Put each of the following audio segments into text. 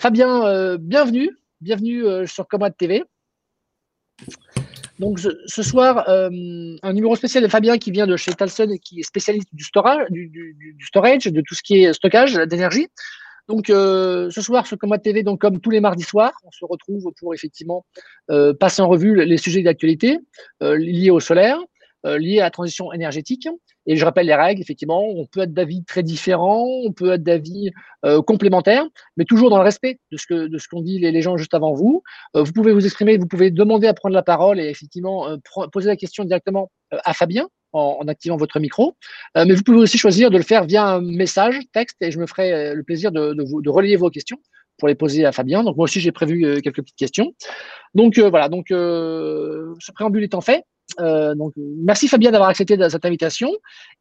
Fabien, euh, bienvenue. Bienvenue euh, sur Comrade TV. Donc ce soir, euh, un numéro spécial de Fabien qui vient de chez Talson et qui est spécialiste du storage, de tout ce qui est stockage d'énergie. Donc ce soir sur Comrade TV, comme tous les mardis soirs, on se retrouve pour effectivement passer en revue les sujets d'actualité liés au solaire, liés à la transition énergétique et je rappelle les règles, effectivement, on peut être d'avis très différents, on peut être d'avis euh, complémentaires, mais toujours dans le respect de ce que de ce qu'ont dit les, gens juste avant vous. Euh, vous pouvez vous exprimer, vous pouvez demander à prendre la parole et effectivement euh, poser la question directement à Fabien en, activant votre micro. mais vous pouvez aussi choisir de le faire via un message, texte, et je me ferai le plaisir de, de, vous, de relayer vos questions pour les poser à Fabien. Donc moi aussi j'ai prévu quelques petites questions. Donc voilà, donc ce préambule étant fait, euh, donc, merci Fabien d'avoir accepté cette invitation.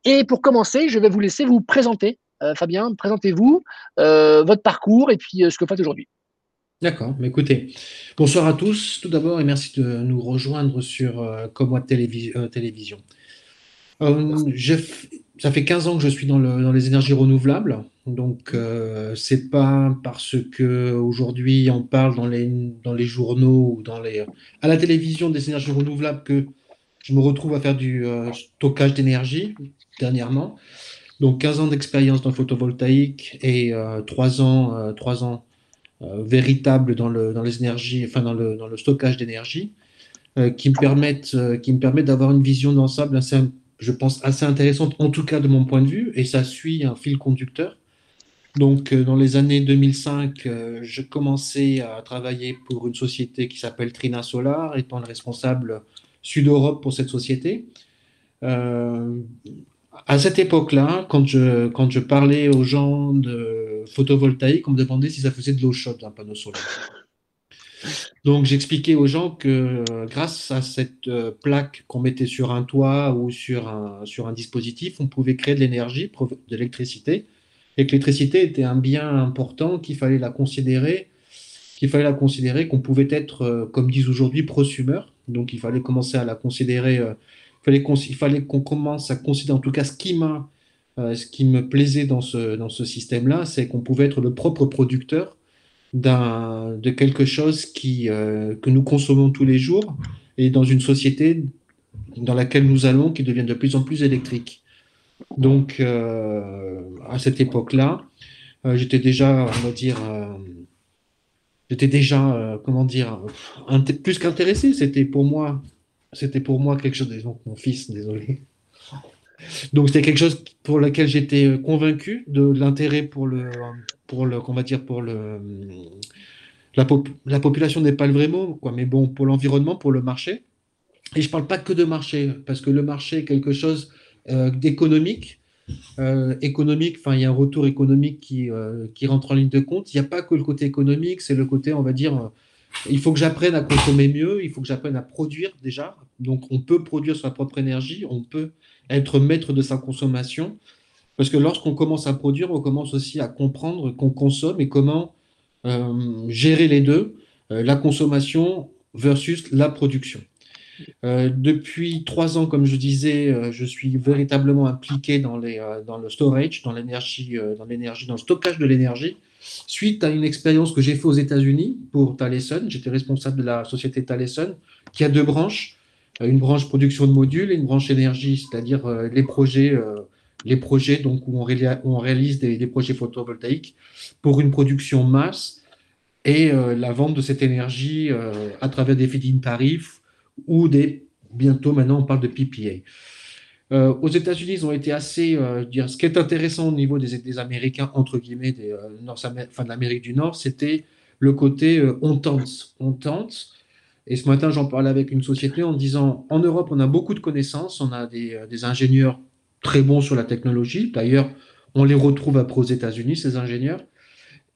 Et pour commencer, je vais vous laisser vous présenter. Euh, Fabien, présentez-vous, euh, votre parcours et puis ce que vous faites aujourd'hui. D'accord, écoutez, bonsoir à tous tout d'abord et merci de nous rejoindre sur Comwa Télévision. ça fait 15 ans que je suis dans, les énergies renouvelables, donc c'est pas parce que aujourd'hui on parle dans les, dans les journaux ou dans les, à la télévision des énergies renouvelables que je me retrouve à faire du euh, stockage d'énergie dernièrement. Donc 15 ans d'expérience dans le photovoltaïque et euh, 3 ans, euh, 3 ans euh, véritables dans, le, les énergies, enfin dans le, stockage d'énergie, qui me permettent, qui me permettent d'avoir une vision d'ensemble assez, je pense, assez intéressante, en tout cas de mon point de vue, et ça suit un fil conducteur. Donc, dans les années 2005, je commençais à travailler pour une société qui s'appelle Trina Solar, étant le responsable Sud-Europe pour cette société. Euh, à cette époque-là, quand je, quand je parlais aux gens de photovoltaïque, on me demandait si ça faisait de l'eau chaude d'un panneau solaire. Donc j'expliquais aux gens que grâce à cette euh, plaque qu'on mettait sur un toit ou sur un, sur un dispositif, on pouvait créer de l'énergie, de l'électricité, et que l'électricité était un bien important qu'il fallait la considérer, qu'il fallait la considérer, qu'on pouvait être, euh, comme disent aujourd'hui, prosumeur, donc il fallait commencer à la considérer, euh, il fallait qu'on commence à considérer, en tout cas ce qui euh, ce qui me plaisait dans ce, dans ce système-là, c'est qu'on pouvait être le propre producteur de quelque chose qui, euh, que nous consommons tous les jours et dans une société dans laquelle nous allons qui devient de plus en plus électrique. Donc à cette époque-là, j'étais déjà, on va dire, j'étais déjà, euh, comment dire, plus qu'intéressé. C'était pour moi, c'était pour moi quelque chose. Donc mon fils, désolé. Donc c'était quelque chose pour lequel j'étais euh, convaincu de l'intérêt pour le, pour le, qu'on va dire pour le, la, la population n'est pas le vrai mot, quoi, mais bon pour l'environnement, pour le marché. Et je parle pas que de marché, parce que le marché est quelque chose euh, d'économique euh, économique, enfin il y a un retour économique qui, euh, rentre en ligne de compte. Il n'y a pas que le côté économique, c'est le côté, on va dire, euh, il faut que j'apprenne à consommer mieux, il faut que j'apprenne à produire déjà. Donc on peut produire sa propre énergie, on peut être maître de sa consommation. Parce que lorsqu'on commence à produire, on commence aussi à comprendre qu'on consomme et comment gérer les deux, la consommation versus la production. Euh, depuis trois ans, comme je disais, euh, je suis véritablement impliqué dans, euh, le storage, dans l'énergie, dans l'énergie, dans le stockage de l'énergie, suite à une expérience que j'ai faite aux États-Unis pour Taleson. J'étais responsable de la société Taleson, qui a deux branches, une branche production de modules et une branche énergie, c'est-à-dire les projets, les projets donc où on, réalise, des, des, projets photovoltaïques pour une production masse et la vente de cette énergie à travers des feed-in tarifs ou des, bientôt maintenant on parle de PPA. Euh, aux États-Unis, ils ont été assez, euh, dire, ce qui est intéressant au niveau des, Américains, entre guillemets, des, euh, enfin, de l'Amérique du Nord, c'était le côté on tente, on tente. Et ce matin, j'en parlais avec une société en disant, en Europe, on a beaucoup de connaissances, on a des, des ingénieurs très bons sur la technologie. D'ailleurs, on les retrouve après aux États-Unis, ces ingénieurs.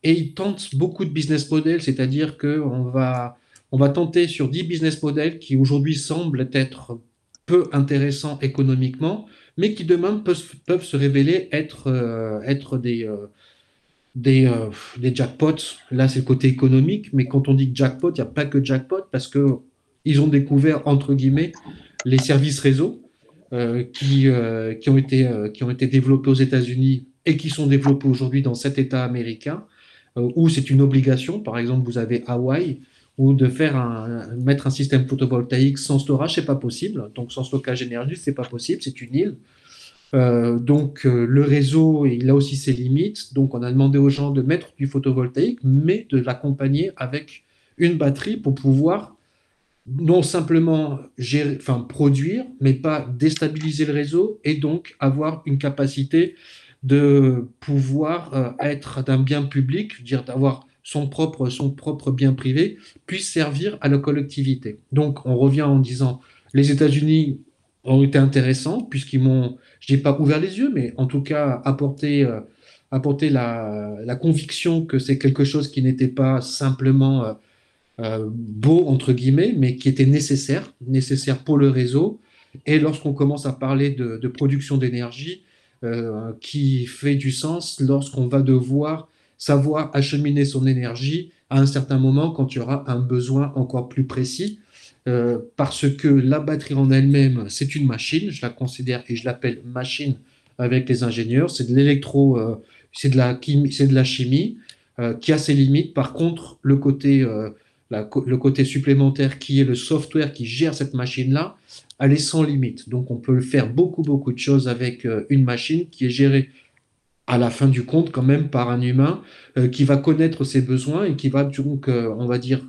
Et ils tentent beaucoup de business models, c'est-à-dire qu'on va on va tenter sur 10 business models qui aujourd'hui semblent être peu intéressants économiquement, mais qui demain peuvent, se révéler être, euh, euh, euh, des, jackpots. Là, c'est le côté économique, mais quand on dit jackpot, il n'y a pas que jackpot parce qu'ils ont découvert, entre guillemets, les services réseau qui, ont été, qui ont été développés aux États-Unis et qui sont développés aujourd'hui dans cet État américain ou c'est une obligation. Par exemple, vous avez Hawaï, ou de faire un, mettre un système photovoltaïque sans storage, c'est pas possible. Donc sans stockage d'énergie, c'est pas possible, c'est une île. Euh, donc euh, le réseau, il a aussi ses limites. Donc on a demandé aux gens de mettre du photovoltaïque, mais de l'accompagner avec une batterie pour pouvoir non simplement gérer, enfin, produire, mais pas déstabiliser le réseau et donc avoir une capacité de pouvoir euh, être d'un bien public, dire d'avoir son propre, son propre bien privé, puisse servir à la collectivité. Donc on revient en disant les États-Unis ont été intéressants puisqu'ils m'ont, je n'ai pas ouvert les yeux, mais en tout cas apporté, euh, apporté la, la, conviction que c'est quelque chose qui n'était pas simplement euh, euh, beau, entre guillemets, mais qui était nécessaire, nécessaire pour le réseau. Et lorsqu'on commence à parler de, de production d'énergie, qui fait du sens lorsqu'on va devoir savoir acheminer son énergie à un certain moment quand il y aura un besoin encore plus précis. Euh, parce que la batterie en elle-même, c'est une machine, je la considère et je l'appelle machine avec les ingénieurs, c'est de l'électro, euh, c'est de, la c'est de la chimie euh, qui a ses limites. Par contre, le côté, le côté supplémentaire qui est le software qui gère cette machine-là, elle est sans limite. Donc on peut faire beaucoup, beaucoup de choses avec une machine qui est gérée à la fin du compte quand même par un humain qui va connaître ses besoins et qui va donc, on va dire,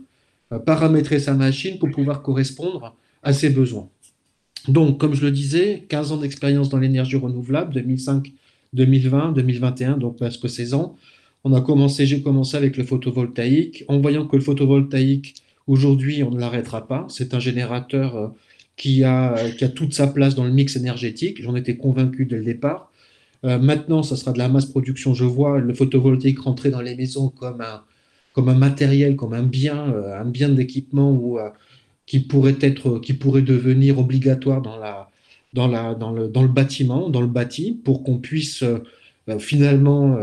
euh, paramétrer sa machine pour pouvoir correspondre à ses besoins. Donc, comme je le disais, 15 ans d'expérience dans l'énergie renouvelable, 2005, 2020, 2021, donc presque 16 ans. On a commencé, j'ai commencé avec le photovoltaïque, en voyant que le photovoltaïque, aujourd'hui, on ne l'arrêtera pas. C'est un générateur euh, qui a toute sa place dans le mix énergétique. J'en étais convaincu dès le départ. Euh, maintenant, ça sera de la masse production. Je vois le photovoltaïque rentrer dans les maisons comme un, comme un matériel, comme un bien, euh, un bien d'équipement euh, qui pourrait être, qui pourrait devenir obligatoire dans la, dans la, dans le, dans le bâtiment, dans le bâti, pour qu'on puisse finalement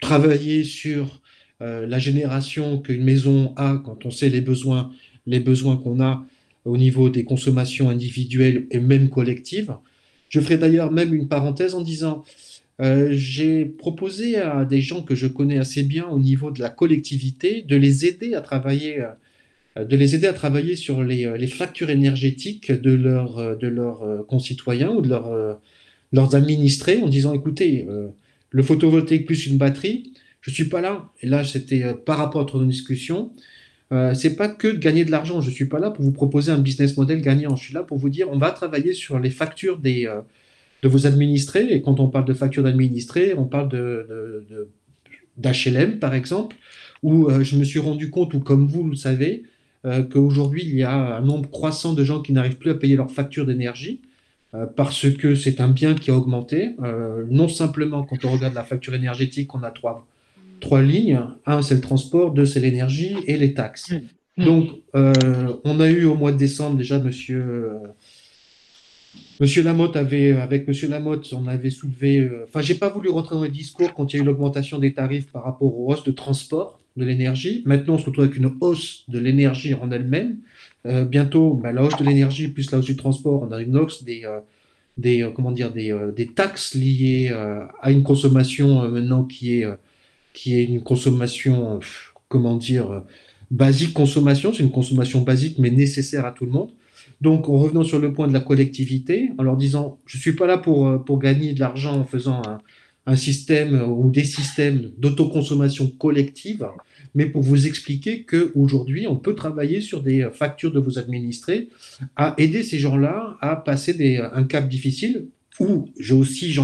travailler sur la génération qu'une maison a quand on sait les besoins, les besoins qu'on a au niveau des consommations individuelles et même collectives. Je ferai d'ailleurs même une parenthèse en disant, euh, j'ai proposé à des gens que je connais assez bien au niveau de la collectivité de les aider à travailler, euh, de les aider à travailler sur les, euh, factures énergétiques de, de leurs concitoyens ou de leur, leurs administrés en disant écoutez, le photovoltaïque plus une batterie, je ne suis pas là, et là c'était par rapport à notre discussion, euh, c'est pas que de gagner de l'argent. Je suis pas là pour vous proposer un business model gagnant. Je suis là pour vous dire, on va travailler sur les factures des, de vos administrés. Et quand on parle de factures d'administrés, on parle de, d'HLM, par exemple, où euh, je me suis rendu compte, ou comme vous le savez, euh, qu'aujourd'hui, il y a un nombre croissant de gens qui n'arrivent plus à payer leurs factures d'énergie euh, parce que c'est un bien qui a augmenté. non simplement, quand on regarde la facture énergétique, on a trois, trois lignes. Un, c'est le transport, deux, c'est l'énergie et les taxes. Mmh. Donc, on a eu au mois de décembre déjà, monsieur Monsieur Lamotte avait, avec Monsieur Lamotte, on avait soulevé. Euh, enfin, j'ai pas voulu rentrer dans les discours quand il y a eu l'augmentation des tarifs par rapport aux hausses de transport de l'énergie. Maintenant, on se retrouve avec une hausse de l'énergie en elle-même. Euh, bientôt, bah, la hausse de l'énergie plus la hausse du transport, on a une hausse des, euh, des comment dire, des, des taxes liées à une consommation maintenant qui est, qui est une consommation, comment dire, basique consommation. C'est une consommation basique mais nécessaire à tout le monde. Donc, en revenant sur le point de la collectivité, en leur disant, je ne suis pas là pour, euh, pour gagner de l'argent en faisant un, système ou des systèmes d'autoconsommation collective, mais pour vous expliquer qu'aujourd'hui, on peut travailler sur des factures de vos administrés, à aider ces gens-là à passer des, un cap difficile, ou j'ai aussi,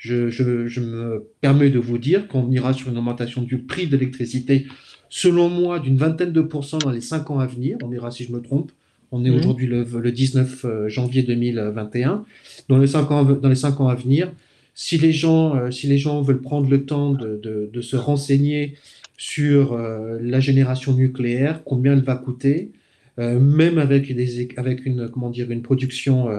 je, je, je, me permets de vous dire qu'on ira sur une augmentation du prix de l'électricité, selon moi, d'une vingtaine de pourcents dans les cinq ans à venir, on verra si je me trompe, on est mhm. aujourd'hui le, 19 euh, janvier 2021. Dans les cinq ans, dans les cinq ans à venir, si les gens, euh, si les gens veulent prendre le temps de, se renseigner sur euh, la génération nucléaire, combien elle va coûter, même avec, des, avec une, comment dire, une production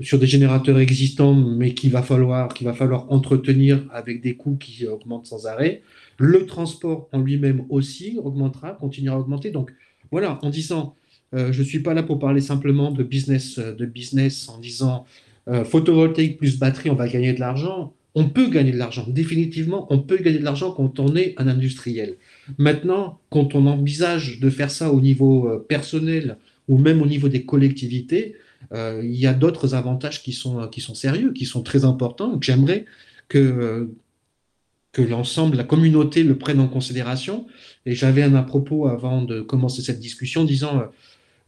sur des générateurs existants, mais qu'il va falloir, qu'il va falloir entretenir avec des coûts qui augmentent sans arrêt. Le transport en lui-même aussi augmentera, continuera à augmenter. Donc voilà, en disant euh, je ne suis pas là pour parler simplement de business, euh, de business en disant euh, photovoltaïque plus batterie, on va gagner de l'argent. on peut gagner de l'argent. Définitivement, on peut gagner de l'argent quand on est un industriel. Maintenant, quand on envisage de faire ça au niveau personnel ou même au niveau des collectivités, euh, il y a d'autres avantages qui sont, qui sont sérieux, qui sont très importants. J'aimerais que, euh, que l'ensemble, la communauté le prenne en considération. Et j'avais un à propos avant de commencer cette discussion disant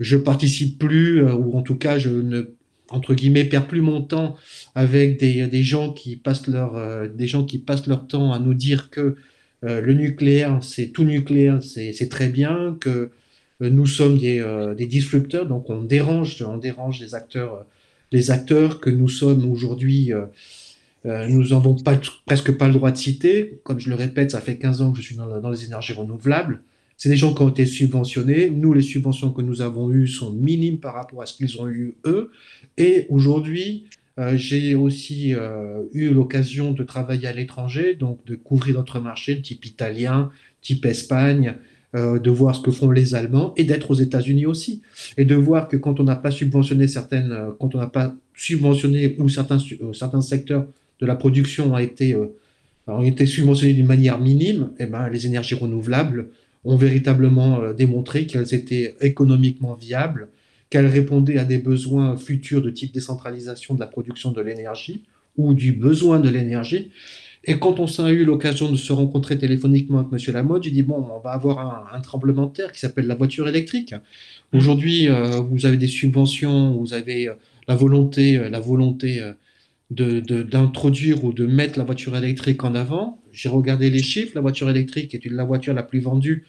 je participe plus, ou en tout cas, je ne entre guillemets, perds plus mon temps avec des, des gens qui passent leur, euh, des gens qui passent leur temps à nous dire que euh, le nucléaire, c'est tout nucléaire, c'est très bien, que euh, nous sommes des, des, disrupteurs, donc on dérange, on dérange les acteurs, les acteurs que nous sommes aujourd'hui. nous n'avons pas, presque pas le droit de citer. Comme je le répète, ça fait 15 ans que je suis dans, les énergies renouvelables. C'est des gens qui ont été subventionnés. Nous, les subventions que nous avons eues sont minimes par rapport à ce qu'ils ont eu eux. Et aujourd'hui, euh, j'ai aussi euh, eu l'occasion de travailler à l'étranger, donc de couvrir d'autres marchés, type italien, type Espagne, euh, de voir ce que font les Allemands et d'être aux États-Unis aussi. Et de voir que quand on n'a pas subventionné certaines, quand on n'a pas subventionné ou certains, certains secteurs de la production ont été, été subventionnés d'une manière minime, et eh ben, les énergies renouvelables ont véritablement euh, démontré qu'elles étaient économiquement viables, qu'elles répondaient à des besoins futurs de type décentralisation de la production de l'énergie ou du besoin de l'énergie. Et quand on s'est eu l'occasion de se rencontrer téléphoniquement avec M. Lamotte, j'ai dit, bon, on va avoir un, tremblement de terre qui s'appelle la voiture électrique. Aujourd'hui, euh, vous avez des subventions, vous avez euh, la volonté, la volonté d'introduire ou de mettre la voiture électrique en avant. J'ai regardé les chiffres, la voiture électrique est la voiture la plus vendue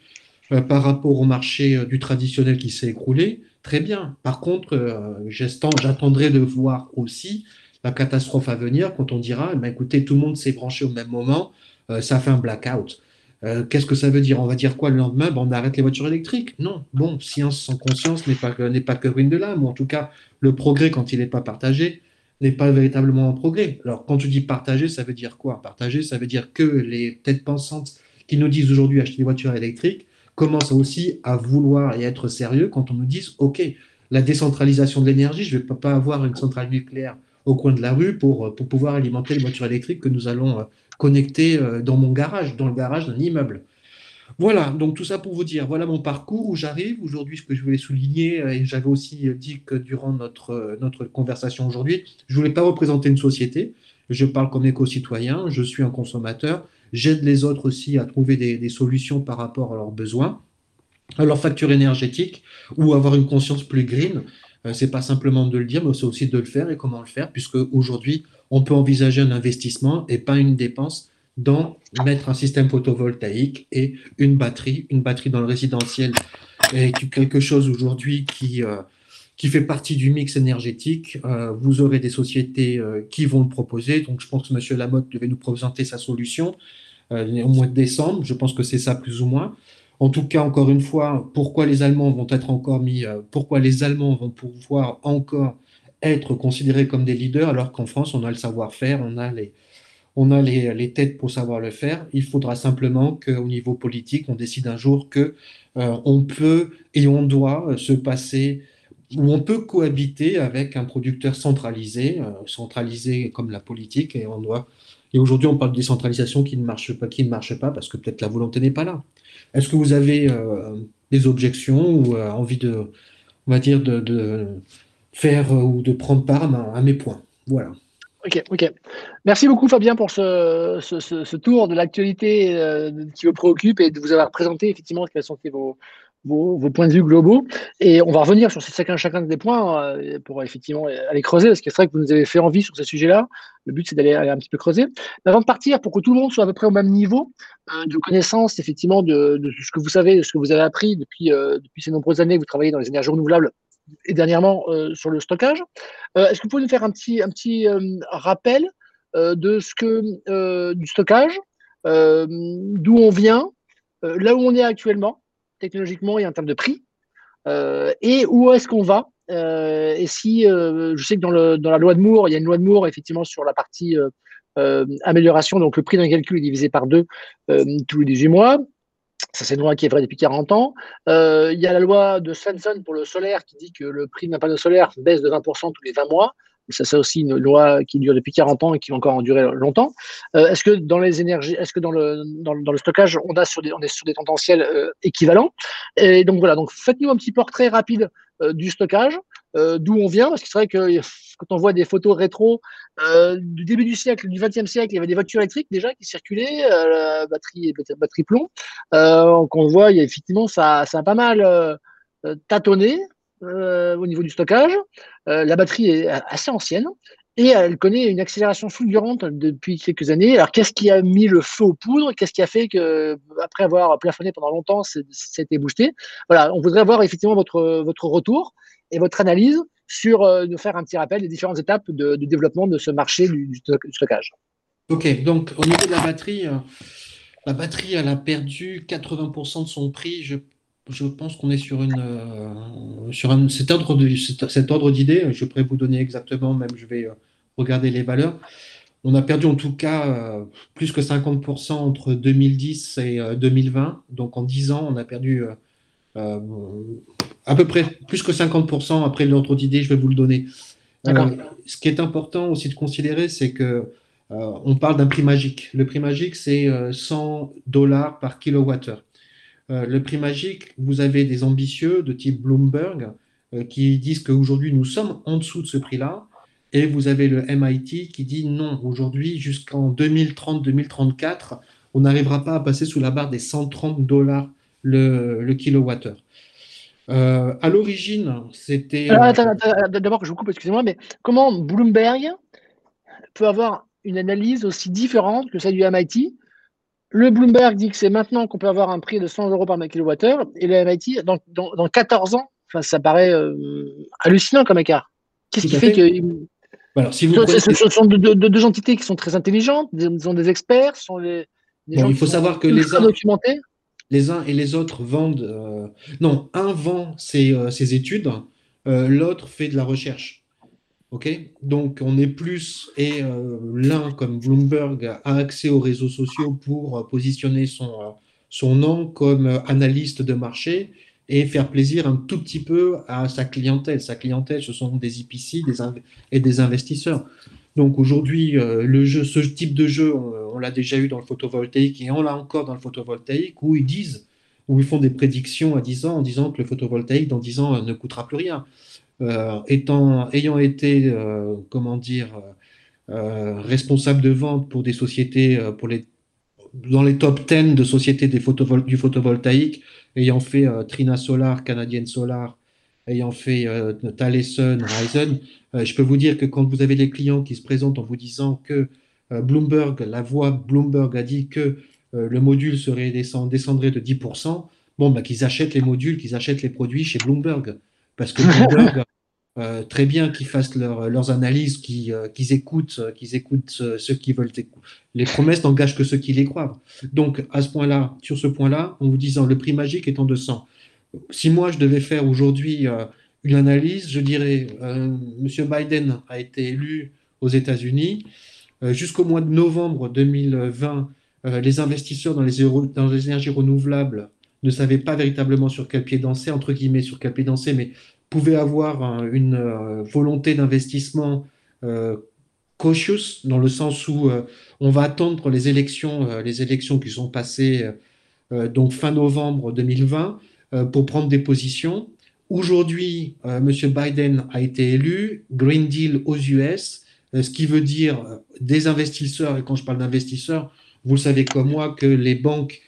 euh, par rapport au marché euh, du traditionnel qui s'est écroulé. Très bien. Par contre, euh, j'attendrai de voir aussi la catastrophe à venir quand on dira, eh écoutez, tout le monde s'est branché au même moment, ça fait un blackout. Qu'est-ce que ça veut dire? On va dire quoi le lendemain? Ben, On arrête les voitures électriques Non. Bon, science sans conscience n'est pas, pas que ruine de l'âme, en tout cas, le progrès, quand il n'est pas partagé, n'est pas véritablement un progrès. Alors, quand tu dis partager, ça veut dire quoi? Partager, ça veut dire que les têtes pensantes qui nous disent aujourd'hui acheter des voitures électriques commencent aussi à vouloir et être sérieux quand on nous dit OK, la décentralisation de l'énergie, je ne vais pas avoir une centrale nucléaire au coin de la rue pour, pour pouvoir alimenter les voitures électriques que nous allons euh, connecter euh, dans mon garage, dans le garage d'un immeuble. Voilà, donc tout ça pour vous dire, voilà mon parcours où j'arrive. Aujourd'hui, ce que je voulais souligner, euh, et j'avais aussi dit que durant notre, euh, notre conversation aujourd'hui, je ne voulais pas représenter une société. Je parle comme éco-citoyen, je suis un consommateur. J'aide les autres aussi à trouver des, solutions par rapport à leurs besoins, à leur facture énergétique ou avoir une conscience plus green. Euh, c'est pas simplement de le dire, mais c'est aussi de le faire et comment le faire, puisque aujourd'hui, on peut envisager un investissement et pas une dépense dans mettre un système photovoltaïque et une batterie, une batterie dans le résidentiel est quelque chose aujourd'hui qui, euh, qui fait partie du mix énergétique. Euh, vous aurez des sociétés qui vont le proposer. Donc, je pense que M. Lamotte devait nous présenter sa solution au mois de décembre. Je pense que c'est ça plus ou moins. En tout cas, encore une fois, pourquoi les Allemands vont être encore mis, pourquoi les Allemands vont pouvoir encore être considérés comme des leaders alors qu'en France, on a le savoir-faire, on a les, on a les, têtes pour savoir le faire. Il faudra simplement qu'au niveau politique, on décide un jour que euh, on peut et on doit se passer ou on peut cohabiter avec un producteur centralisé, euh, centralisé comme la politique, et on doit. Et aujourd'hui, on parle de décentralisation qui ne marche pas, qui ne marche pas parce que peut-être la volonté n'est pas là. Est-ce que vous avez euh, des objections ou envie de, on va dire, de, faire ou de prendre part à mes points? Voilà. Ok, ok. Merci beaucoup Fabien pour ce, ce, tour de l'actualité euh, qui vous préoccupe et de vous avoir présenté effectivement quels sont vos, vos, points de vue globaux. Et on va revenir sur chacun, chacun des points euh, pour effectivement aller creuser, parce que c'est vrai que vous nous avez fait envie sur ce sujet-là. Le but, c'est d'aller un petit peu creuser. Mais avant de partir, pour que tout le monde soit à peu près au même niveau euh, de connaissance, effectivement, de, ce que vous savez, de ce que vous avez appris depuis, depuis ces nombreuses années que vous travaillez dans les énergies renouvelables et dernièrement euh, sur le stockage. Euh, est-ce que vous pouvez nous faire un petit, un petit euh, rappel de ce que du stockage, d'où on vient, là où on est actuellement, technologiquement et en termes de prix, et où est-ce qu'on va Et si, je sais que dans, le, dans la loi de Moore, il y a une loi de Moore effectivement sur la partie amélioration, donc le prix d'un calcul est divisé par deux tous les 18 mois. Ça, c'est une loi qui est vraie depuis 40 ans. Euh, il y a la loi de Svensson pour le solaire qui dit que le prix d'un panneau solaire baisse de 20% tous les 20 mois. Ça, c'est aussi une loi qui dure depuis 40 ans et qui va encore en durer longtemps. est-ce que dans les énergies, est-ce que dans le, stockage, on, a sur des, on est sur des potentiels équivalents? Et donc voilà, donc faites-nous un petit portrait rapide du stockage, d'où on vient, parce que c'est vrai que quand on voit des photos rétro du début du siècle, du XXe siècle, il y avait des voitures électriques déjà qui circulaient, batterie, batterie plomb. qu'on voit, il y a, effectivement, ça, ça a pas mal tâtonné. Euh, au niveau du stockage. Euh, la batterie est assez ancienne et elle connaît une accélération fulgurante depuis quelques années. Alors, qu'est-ce qui a mis le feu aux poudres? Qu'est-ce qui a fait que, après avoir plafonné pendant longtemps, c'était boosté? Voilà, on voudrait avoir effectivement votre, votre retour et votre analyse sur euh, nous faire un petit rappel des différentes étapes de, développement de ce marché du, stockage. Ok, donc au niveau de la batterie, la batterie, elle a perdu 80% de son prix. Je je pense qu'on est sur, une, euh, sur un, cet ordre d'idée. Je pourrais vous donner exactement, même je vais euh, regarder les valeurs. On a perdu en tout cas euh, plus que 50% entre 2010 et 2020. Donc en 10 ans, on a perdu à peu près plus que 50%. Après l'ordre d'idée, je vais vous le donner. ce qui est important aussi de considérer, c'est que on parle d'un prix magique. Le prix magique, c'est 100 dollars par kilowattheure. Euh, le prix magique, vous avez des ambitieux de type Bloomberg euh, qui disent qu'aujourd'hui nous sommes en dessous de ce prix-là. Et vous avez le MIT qui dit non, aujourd'hui, jusqu'en 2030-2034, on n'arrivera pas à passer sous la barre des 130 dollars le, le kilowattheure. Euh, à l'origine, c'était. D'abord, je vous coupe, excusez-moi, mais comment Bloomberg peut avoir une analyse aussi différente que celle du MIT le Bloomberg dit que c'est maintenant qu'on peut avoir un prix de 100 euros par kilowattheure et le MIT, dans, dans, 14 ans, enfin, ça paraît euh, hallucinant comme écart. Qu'est-ce qui fait, que. Alors, si vous ce, sont deux, entités qui sont très intelligentes, ils sont des experts, sont les, il faut savoir que les uns, les uns et les autres vendent. Euh, non, un vend ses, euh, ses études, l'autre fait de la recherche. Donc on est plus et euh, l'un comme Bloomberg a accès aux réseaux sociaux pour euh, positionner son, euh, son nom comme analyste de marché et faire plaisir un tout petit peu à sa clientèle. Sa clientèle, ce sont des IPC et des investisseurs. Donc aujourd'hui, ce type de jeu, on, l'a déjà eu dans le photovoltaïque et on l'a encore dans le photovoltaïque où ils disent, où ils font des prédictions à 10 ans en disant que le photovoltaïque dans 10 ans ne coûtera plus rien. Euh, étant, ayant été, euh, comment dire, euh, responsable de vente pour des sociétés, pour les, dans les top 10 de sociétés des photovol du photovoltaïque, ayant fait Trina Solar, Canadian Solar, ayant fait Thales Sun, Horizon, je peux vous dire que quand vous avez des clients qui se présentent en vous disant que Bloomberg, la voix Bloomberg a dit que le module serait descend, descendrait de 10%, bon, bah, qu'ils achètent les modules, qu'ils achètent les produits chez Bloomberg. Parce que Bloomberg, euh, très bien qu'ils fassent leurs analyses, qu'ils euh, écoutent, euh, qu'ils écoutent ceux qui veulent écouter. Les promesses n'engagent que ceux qui les croient. Donc, à ce point-là, sur ce point-là, en vous disant le prix magique est en 200. Si moi, je devais faire aujourd'hui une analyse, je dirais, Monsieur Biden a été élu aux États-Unis. Jusqu'au mois de novembre 2020, les investisseurs dans les, dans les énergies renouvelables ne savaient pas véritablement sur quel pied danser, entre guillemets, sur quel pied danser, mais pouvaient avoir une euh, volonté d'investissement euh, cautious, dans le sens où euh, on va attendre les élections, les élections qui sont passées donc fin novembre 2020 pour prendre des positions. Aujourd'hui, M. Biden a été élu, Green Deal aux US, ce qui veut dire des investisseurs, et quand je parle d'investisseurs, vous le savez comme moi que les banques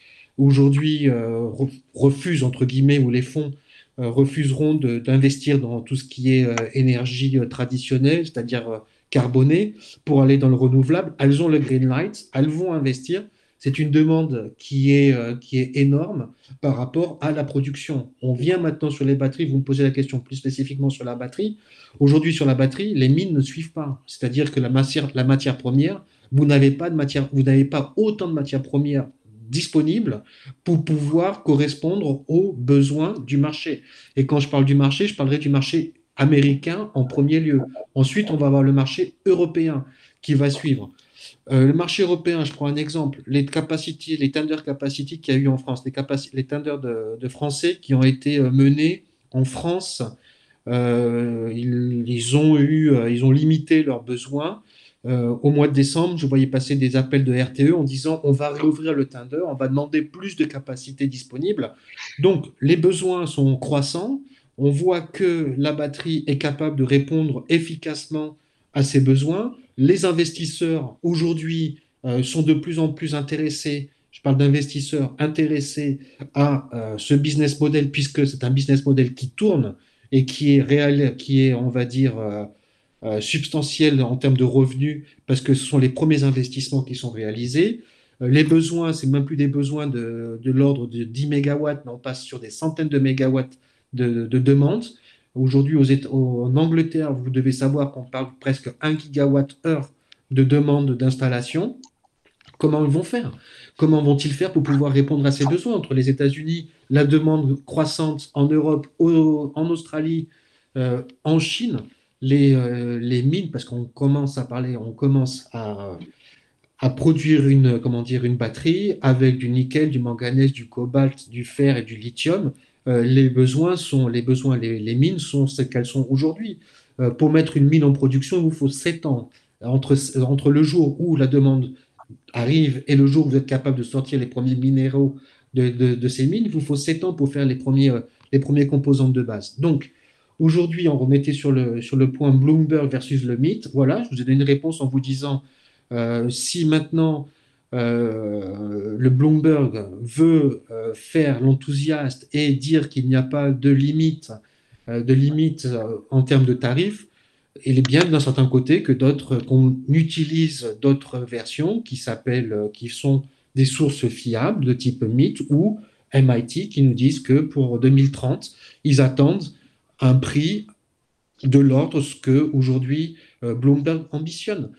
aujourd'hui euh, refusent, entre guillemets, ou les fonds euh, refuseront d'investir dans tout ce qui est euh, énergie traditionnelle, c'est-à-dire carbonée, pour aller dans le renouvelable. Elles ont le green light, elles vont investir. C'est une demande qui est, qui est énorme par rapport à la production. On vient maintenant sur les batteries, vous me posez la question plus spécifiquement sur la batterie. Aujourd'hui, sur la batterie, les mines ne suivent pas. C'est-à-dire que la matière, la matière première, vous n'avez pas pas autant de matière première disponible pour pouvoir correspondre aux besoins du marché. Et quand je parle du marché, je parlerai du marché américain en premier lieu. Ensuite, on va avoir le marché européen qui va suivre. Euh, le marché européen, je prends un exemple, les capacités, les tenders capacity qu'il y a eu en France, les, les tenders de, français qui ont été euh, menés en France ils, ont eu, ils ont limité leurs besoins. Au mois de décembre, je voyais passer des appels de RTE en disant on va réouvrir le tender, on va demander plus de capacité disponible. Donc les besoins sont croissants. On voit que la batterie est capable de répondre efficacement à ces besoins. Les investisseurs aujourd'hui euh, sont de plus en plus intéressés, je parle d'investisseurs intéressés à euh, ce business model, puisque c'est un business model qui tourne et qui est réel, qui est, on va dire, euh, substantiel en termes de revenus, parce que ce sont les premiers investissements qui sont réalisés. les besoins, c'est même plus des besoins de, l'ordre de 10 mégawatts, mais on passe sur des centaines de mégawatts de, de demandes. Aujourd'hui, en Angleterre, vous devez savoir qu'on parle presque 1 gigawatt-heure de demande d'installation. Comment ils vont faire? Comment vont-ils faire pour pouvoir répondre à ces besoins? Entre les États-Unis, la demande croissante en Europe, en Australie, euh, en Chine, les, euh, les mines, parce qu'on commence à parler, on commence à, à produire une, comment dire, une batterie avec du nickel, du manganèse, du cobalt, du fer et du lithium. Euh, les besoins sont les besoins, les, mines sont ce qu'elles sont aujourd'hui. Euh, pour mettre une mine en production, il vous faut 7 ans. Entre, entre le jour où la demande arrive et le jour où vous êtes capable de sortir les premiers minéraux de, ces mines, il vous faut 7 ans pour faire les premiers, les premiers composantes de base. Donc, aujourd'hui, on remettait sur le, sur le point Bloomberg versus le mythe. Voilà, je vous ai donné une réponse en vous disant si maintenant euh, le Bloomberg veut euh, faire l'enthousiaste et dire qu'il n'y a pas de limite, euh, de limite en termes de tarifs, il est bien d'un certain côté que d'autres, qu'on utilise d'autres versions qui s'appellent, qui sont des sources fiables de type MIT ou MIT qui nous disent que pour 2030, ils attendent un prix de l'ordre ce que aujourd'hui Bloomberg ambitionne.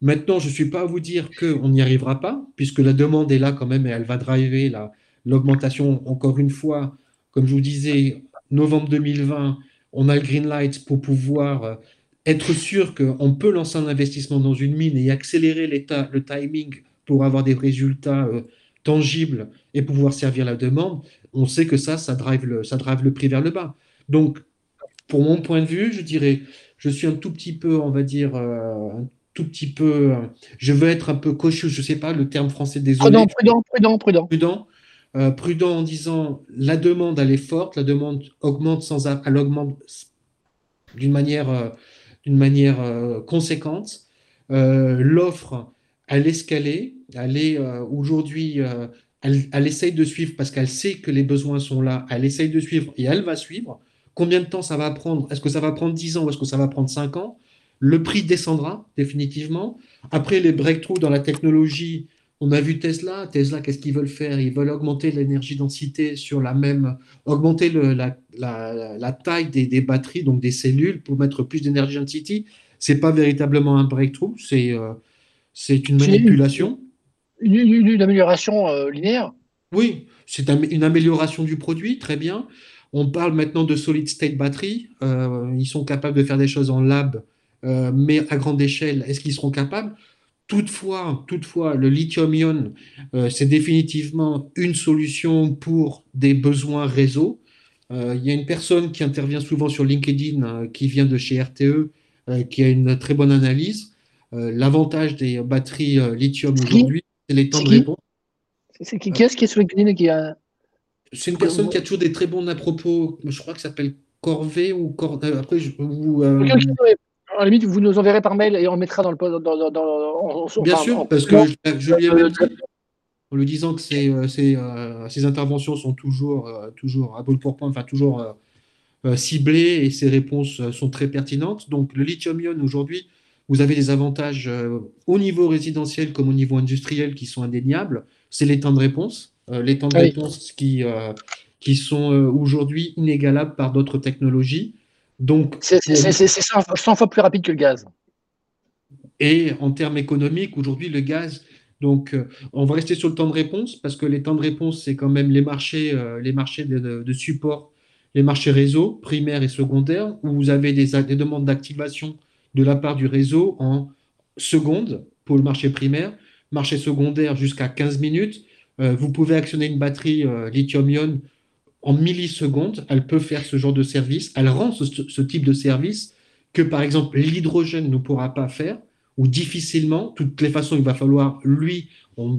Maintenant, je ne suis pas à vous dire qu'on n'y arrivera pas, puisque la demande est là quand même et elle va driver l'augmentation. Encore une fois, comme je vous disais, novembre 2020, on a le green light pour pouvoir euh, être sûr qu'on peut lancer un investissement dans une mine et accélérer le timing pour avoir des résultats euh, tangibles et pouvoir servir la demande. On sait que ça, ça drive le, ça drive le prix vers le bas. Donc, pour mon point de vue, je dirais, je suis un tout petit peu, on va dire, euh, tout petit peu. Euh, je veux être un peu cautieux, je ne sais pas le terme français des Prudent, prudent, prudent, prudent. Prudent, euh, prudent en disant la demande, elle est forte, la demande augmente sans. Elle augmente d'une manière, euh, d'une manière conséquente. L'offre, elle est escalée. Elle est aujourd'hui. Elle, elle, essaye de suivre parce qu'elle sait que les besoins sont là. Elle essaye de suivre et elle va suivre. Combien de temps ça va prendre? Est-ce que ça va prendre 10 ans ou est-ce que ça va prendre 5 ans? Le prix descendra définitivement. Après, les breakthroughs dans la technologie, on a vu Tesla. Tesla, qu'est-ce qu'ils veulent faire? Ils veulent augmenter l'énergie densité sur la même, augmenter la, taille des, batteries, donc des cellules, pour mettre plus d'énergie density. C'est pas véritablement un breakthrough, c'est euh, c'est une manipulation. Une, amélioration euh, linéaire. Oui, c'est une amélioration du produit, très bien. On parle maintenant de solid state battery. Euh, ils sont capables de faire des choses en lab euh, mais à grande échelle, est-ce qu'ils seront capables? Toutefois, toutefois, le lithium-ion, euh, c'est définitivement une solution pour des besoins réseau. Euh, il y a une personne qui intervient souvent sur LinkedIn, qui vient de chez RTE, qui a une très bonne analyse. L'avantage des batteries lithium aujourd'hui, c'est les temps de réponse. C'est qui, est-ce qui est sur LinkedIn qui a... C'est une personne qui a toujours des très bons à propos. Je crois que ça s'appelle Corvée ou Corvée. Après, je, à la limite, vous nous enverrez par mail et on mettra dans le dans, dans, dans Bien sûr, parce que je, lui ai même dit, en lui disant que euh, euh, ces, interventions sont toujours, euh, toujours à bout pour point, enfin toujours ciblées et ses réponses sont très pertinentes. Donc le lithium-ion aujourd'hui, vous avez des avantages au niveau résidentiel comme au niveau industriel qui sont indéniables. C'est les temps de réponse, les temps de réponse qui, qui sont aujourd'hui inégalables par d'autres technologies. Donc, c'est 100, fois plus rapide que le gaz. Et en termes économiques, aujourd'hui, le gaz, donc, euh, on va rester sur le temps de réponse parce que les temps de réponse, c'est quand même les marchés, euh, les marchés de, support, les marchés réseau, primaires et secondaires, où vous avez des, demandes d'activation de la part du réseau en secondes pour le marché primaire, marché secondaire jusqu'à 15 minutes. Euh, vous pouvez actionner une batterie lithium-ion en millisecondes, elle peut faire ce genre de service. Elle rend ce, type de service que, par exemple, l'hydrogène ne pourra pas faire, ou difficilement. Toutes les façons, il va falloir, lui,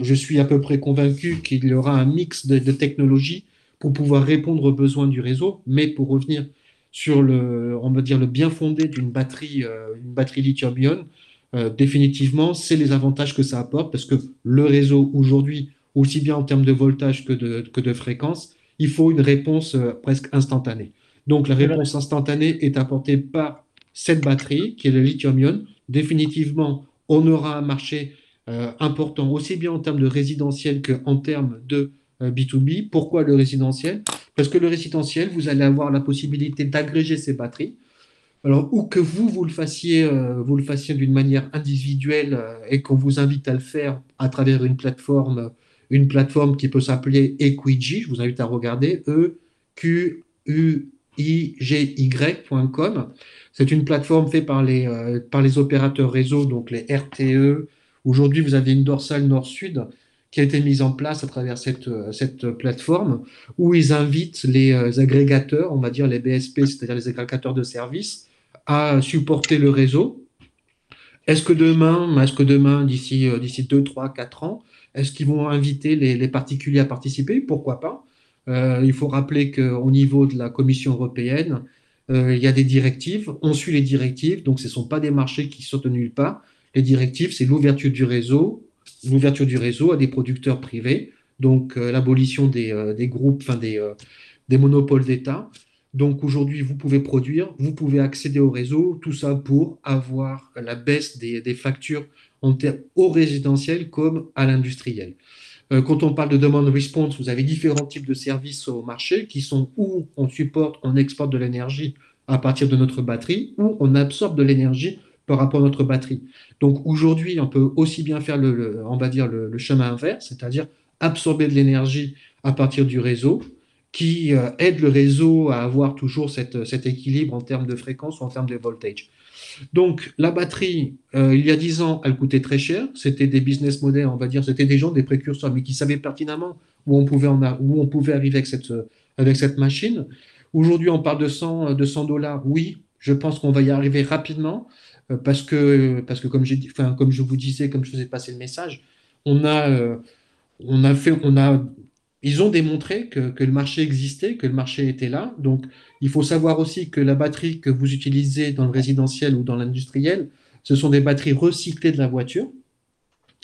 je suis à peu près convaincu qu'il y aura un mix de, technologies pour pouvoir répondre aux besoins du réseau. Mais pour revenir sur le, on va dire, le bien fondé d'une batterie, euh, batterie lithium-ion, euh, définitivement, c'est les avantages que ça apporte parce que le réseau aujourd'hui, aussi bien en termes de voltage que de, que de fréquence, il faut une réponse euh, presque instantanée. Donc la réponse instantanée est apportée par cette batterie qui est le lithium-ion. Définitivement, on aura un marché euh, important aussi bien en termes de résidentiel qu'en termes de B2B. Pourquoi le résidentiel? Parce que le résidentiel, vous allez avoir la possibilité d'agréger ces batteries alors, ou que vous, vous le fassiez, euh, vous le fassiez d'une manière individuelle euh, et qu'on vous invite à le faire à travers une plateforme, une plateforme qui peut s'appeler Equigi, je vous invite à regarder, e q u i g y.com. C'est une plateforme faite par les, euh, par les opérateurs réseau, donc les RTE. Aujourd'hui, vous avez une dorsale nord-sud qui a été mise en place à travers cette, cette plateforme où ils invitent les agrégateurs, on va dire les BSP, c'est-à-dire les agrégateurs de services, à supporter le réseau. Est-ce que demain, est-ce demain, d'ici euh, d'ici 2, 3, 4 ans, est-ce qu'ils vont inviter les, particuliers à participer? Pourquoi pas? Euh, Il faut rappeler qu'au niveau de la Commission européenne, euh, il y a des directives. On suit les directives, donc ce ne sont pas des marchés qui sortent de nulle part. Les directives, c'est l'ouverture du réseau, l'ouverture du réseau à des producteurs privés, donc l'abolition des, groupes, enfin des monopoles d'État. Donc aujourd'hui, vous pouvez produire, vous pouvez accéder au réseau, tout ça pour avoir la baisse des, factures au résidentiel comme à l'industriel. Euh, quand on parle de demande response, vous avez différents types de services au marché qui sont où on supporte, on exporte de l'énergie à partir de notre batterie, ou on absorbe de l'énergie par rapport à notre batterie. Donc aujourd'hui, on peut aussi bien faire le, on va dire le chemin inverse, c'est-à-dire absorber de l'énergie à partir du réseau, qui euh, aide le réseau à avoir toujours cet équilibre en termes de fréquence ou en termes de voltage. Donc, la batterie, euh, il y a 10 ans, elle coûtait très cher. C'était des business models, on va dire, c'était des gens, des précurseurs, mais qui savaient pertinemment où on pouvait, en où on pouvait arriver avec cette, avec cette machine. Aujourd'hui, on parle de 100, de 100 dollars. Oui, je pense qu'on va y arriver rapidement euh, parce que, comme je vous disais, comme je faisais passer le message, on a, on a, fait, on a ils ont démontré que, le marché existait, que le marché était là. Donc, il faut savoir aussi que la batterie que vous utilisez dans le résidentiel ou dans l'industriel, ce sont des batteries recyclées de la voiture.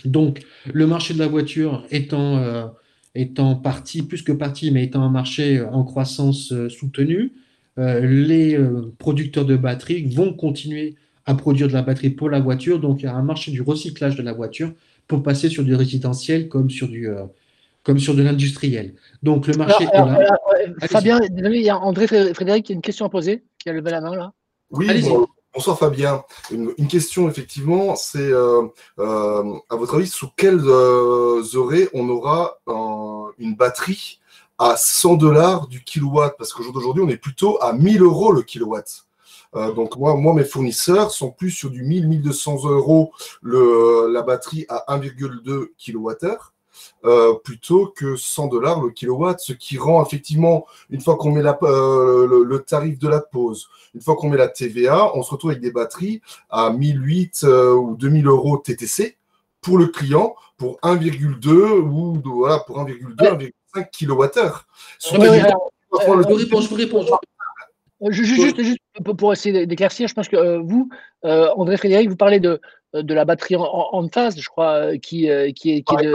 Donc, le marché de la voiture étant, euh, étant parti, plus que parti, mais étant un marché en croissance euh, soutenue, euh, les producteurs de batteries vont continuer à produire de la batterie pour la voiture. Donc, il y a un marché du recyclage de la voiture pour passer sur du résidentiel comme sur du, comme sur de l'industriel. Donc le marché est là. Fabien, il y a André Frédéric qui a une question à poser, qui a levé la main là. Oui, bonsoir Fabien. Une, question effectivement, c'est euh, euh, à votre avis, sous quelles euh, on aura une batterie à 100 dollars du kilowatt? Parce qu'aujourd'hui, on est plutôt à 1000 euros le kilowatt. donc moi, moi, mes fournisseurs sont plus sur du 1000-1200 euros le, la batterie à 1,2 kWh. Euh, plutôt que 100 dollars le kilowatt, ce qui rend effectivement, une fois qu'on met la, euh, le, tarif de la pause, une fois qu'on met la TVA, on se retrouve avec des batteries à 1008 euh, ou 2000 euros TTC pour le client pour 1,2 ou voilà, pour 1,2, 1,5 kilowattheure. je réponds, je réponds. Juste, juste, pour essayer d'éclaircir, je pense que vous, André Frédéric, vous parlez de, de la batterie en, phase, je crois, qui, qui, est, qui, de,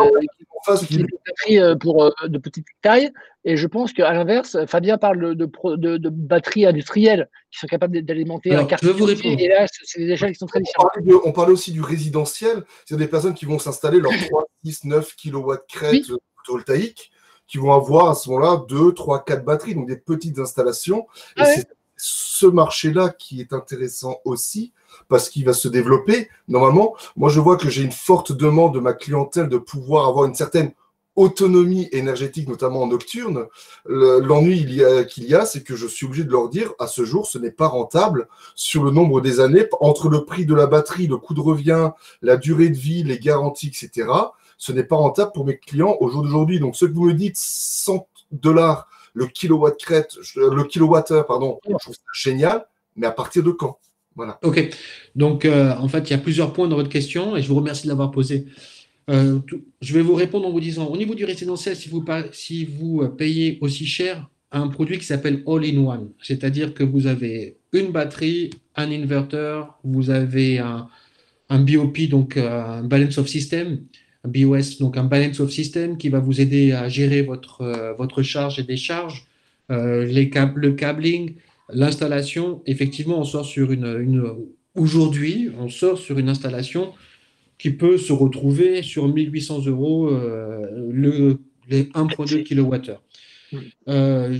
qui, est une batterie pour de petite taille. Et je pense qu'à l'inverse, Fabien parle de, de, de, batteries industrielles qui sont capables d'alimenter un quartier. Je vous répondre. Et là, c'est des échelles qui sont très différentes. On parlait, aussi du résidentiel. C'est des personnes qui vont s'installer leurs 3, 6, 9 kW crête photovoltaïque qui vont avoir à ce moment-là 2, 3, 4 batteries, donc des petites installations. et ah c'est ce marché-là qui est intéressant aussi parce qu'il va se développer. Normalement, moi, je vois que j'ai une forte demande de ma clientèle de pouvoir avoir une certaine autonomie énergétique, notamment en nocturne. L'ennui qu'il y a, c'est que je suis obligé de leur dire, à ce jour, ce n'est pas rentable sur le nombre des années, entre le prix de la batterie, le coût de revient, la durée de vie, les garanties, etc. Ce n'est pas rentable pour mes clients au jour d'aujourd'hui. Donc, ce que vous me dites, 100 dollars le kilowatt crête, le kilowattheure, pardon, je trouve ça génial, mais à partir de quand? Voilà. Ok. Donc, en fait, il y a plusieurs points dans votre question et je vous remercie de l'avoir posé. je vais vous répondre en vous disant, au niveau du résidentiel, si vous, si vous payez aussi cher un produit qui s'appelle All-in-One, c'est-à-dire que vous avez une batterie, un inverteur, vous avez un, un BOP, donc euh, un Balance of System, BOS, donc un Balance of System qui va vous aider à gérer votre, euh, votre charge et décharge, euh, les le cabling, l'installation. Effectivement, on sort sur une, une aujourd'hui, on sort sur une installation qui peut se retrouver sur 1800 euros le, les 1.2 kWh. Euh,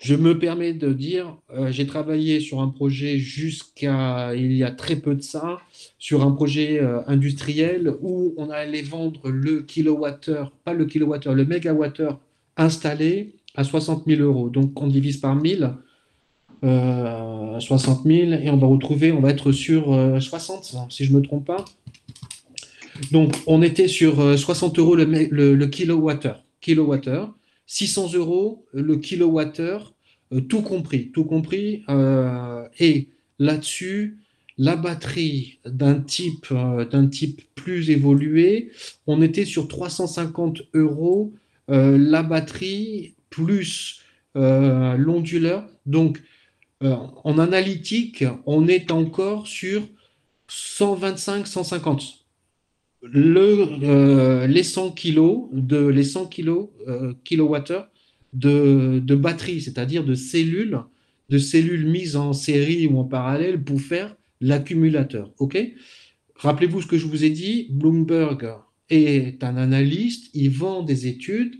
je me permets de dire, euh, j'ai travaillé sur un projet jusqu'à il y a très peu de ça, sur un projet euh, industriel où on allait vendre le kilowattheure, pas le kilowattheure, le mégawattheure installé à 60 000 euros. Donc on divise par 1000, 60 000, et on va retrouver, on va être sur 60, si je ne me trompe pas. Donc on était sur 60 euros le, le, le kilowattheure. kilowattheure 600 euros le kilowattheure, euh, tout compris, tout compris. Euh, et là-dessus, la batterie d'un type, euh, d'un type plus évolué, on était sur 350 euros la batterie plus l'onduleur. Donc, en analytique, on est encore sur 125-150 euh, les 100 kg de les 100 kg, euh, de, de, batterie, c'est-à-dire de cellules, de cellules mises en série ou en parallèle pour faire l'accumulateur. Ok? Rappelez-vous ce que je vous ai dit. Bloomberg est un analyste, il vend des études.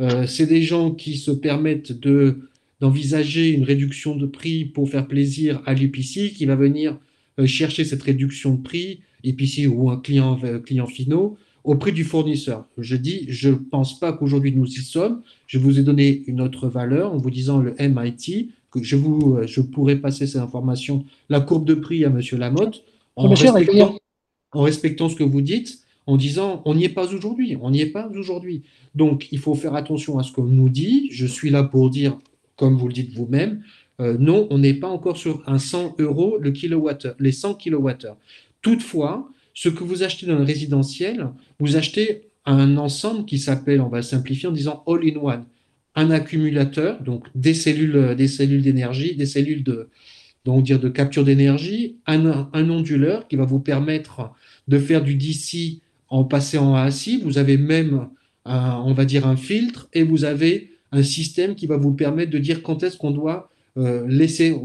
Euh, c'est des gens qui se permettent de d'envisager une réduction de prix pour faire plaisir à l'UPC, qui va venir chercher cette réduction de prix EPC ou un client, euh, client finaux au prix du fournisseur. Je dis, je ne pense pas qu'aujourd'hui nous y sommes. Je vous ai donné une autre valeur en vous disant le MIT, que je, vous, euh, je pourrais passer ces informations, la courbe de prix à M. Lamotte, en, respectant, en respectant ce que vous dites, en disant on n'y est pas aujourd'hui, on n'y est pas aujourd'hui. Donc il faut faire attention à ce qu'on nous dit. Je suis là pour dire, comme vous le dites vous-même, euh, non, on n'est pas encore sur un 100 euros le kilowattheure, les 100 kilowattheures. Toutefois, ce que vous achetez dans le résidentiel, vous achetez un ensemble qui s'appelle, on va simplifier en disant all-in-one, un accumulateur, donc des cellules, des cellules d'énergie, des cellules de, donc dire de capture d'énergie, un, un, onduleur qui va vous permettre de faire du DC en passant en AC. Vous avez même, on va dire, un filtre et vous avez un système qui va vous permettre de dire quand est-ce qu'on doit euh, laisser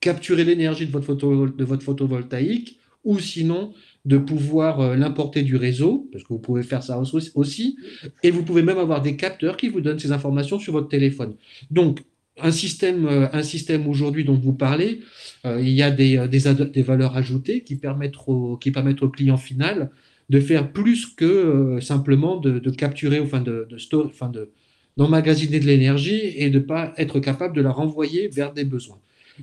capturer l'énergie de, de votre photovoltaïque ou sinon de pouvoir euh, l'importer du réseau, parce que vous pouvez faire ça aussi, et vous pouvez même avoir des capteurs qui vous donnent ces informations sur votre téléphone. Donc, un système, euh, un système aujourd'hui dont vous parlez, euh, il y a des, valeurs ajoutées qui permettent, au, qui permettent au client final de faire plus que simplement de, capturer, enfin de, de, enfin de d'emmagasiner de l'énergie et de ne pas être capable de la renvoyer vers des besoins.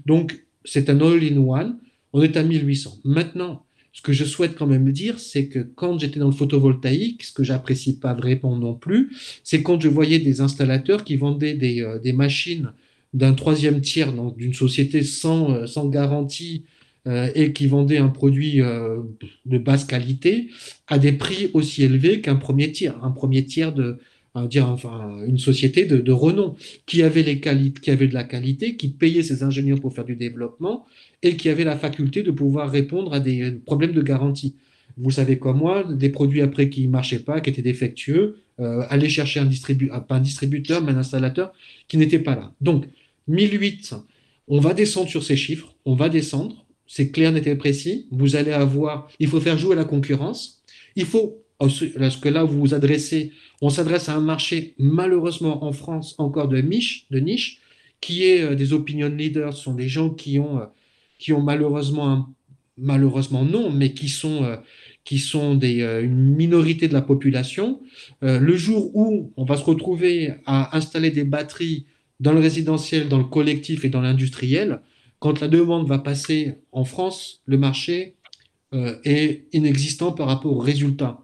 Donc, c'est un all-in-one on est à 1800. Maintenant, ce que je souhaite quand même dire, c'est que quand j'étais dans le photovoltaïque, ce que j'apprécie pas vraiment non plus, c'est quand je voyais des installateurs qui vendaient des, euh, machines d'un troisième tiers, d'une société sans, euh, sans garantie euh, et qui vendaient un produit de basse qualité à des prix aussi élevés qu'un premier tiers, un premier tiers de, dire, une société de, renom qui avait, les qui avait de la qualité, qui payait ses ingénieurs pour faire du développement et qui avait la faculté de pouvoir répondre à des problèmes de garantie. Vous savez comme moi, des produits après qui ne marchaient pas, qui étaient défectueux, euh, aller chercher un distributeur, pas un distributeur, mais un installateur qui n'était pas là. Donc, 1008, on va descendre sur ces chiffres, on va descendre, c'est clair, net et précis. Vous allez avoir, il faut faire jouer la concurrence. Il faut, lorsque là vous vous adressez, on s'adresse à un marché malheureusement en France encore de niche, qui est euh, des opinion leaders, ce sont des gens qui ont euh, qui ont malheureusement, malheureusement non, mais qui sont, euh, une minorité de la population, le jour où on va se retrouver à installer des batteries dans le résidentiel, dans le collectif et dans l'industriel, quand la demande va passer en France, le marché est inexistant par rapport aux résultats.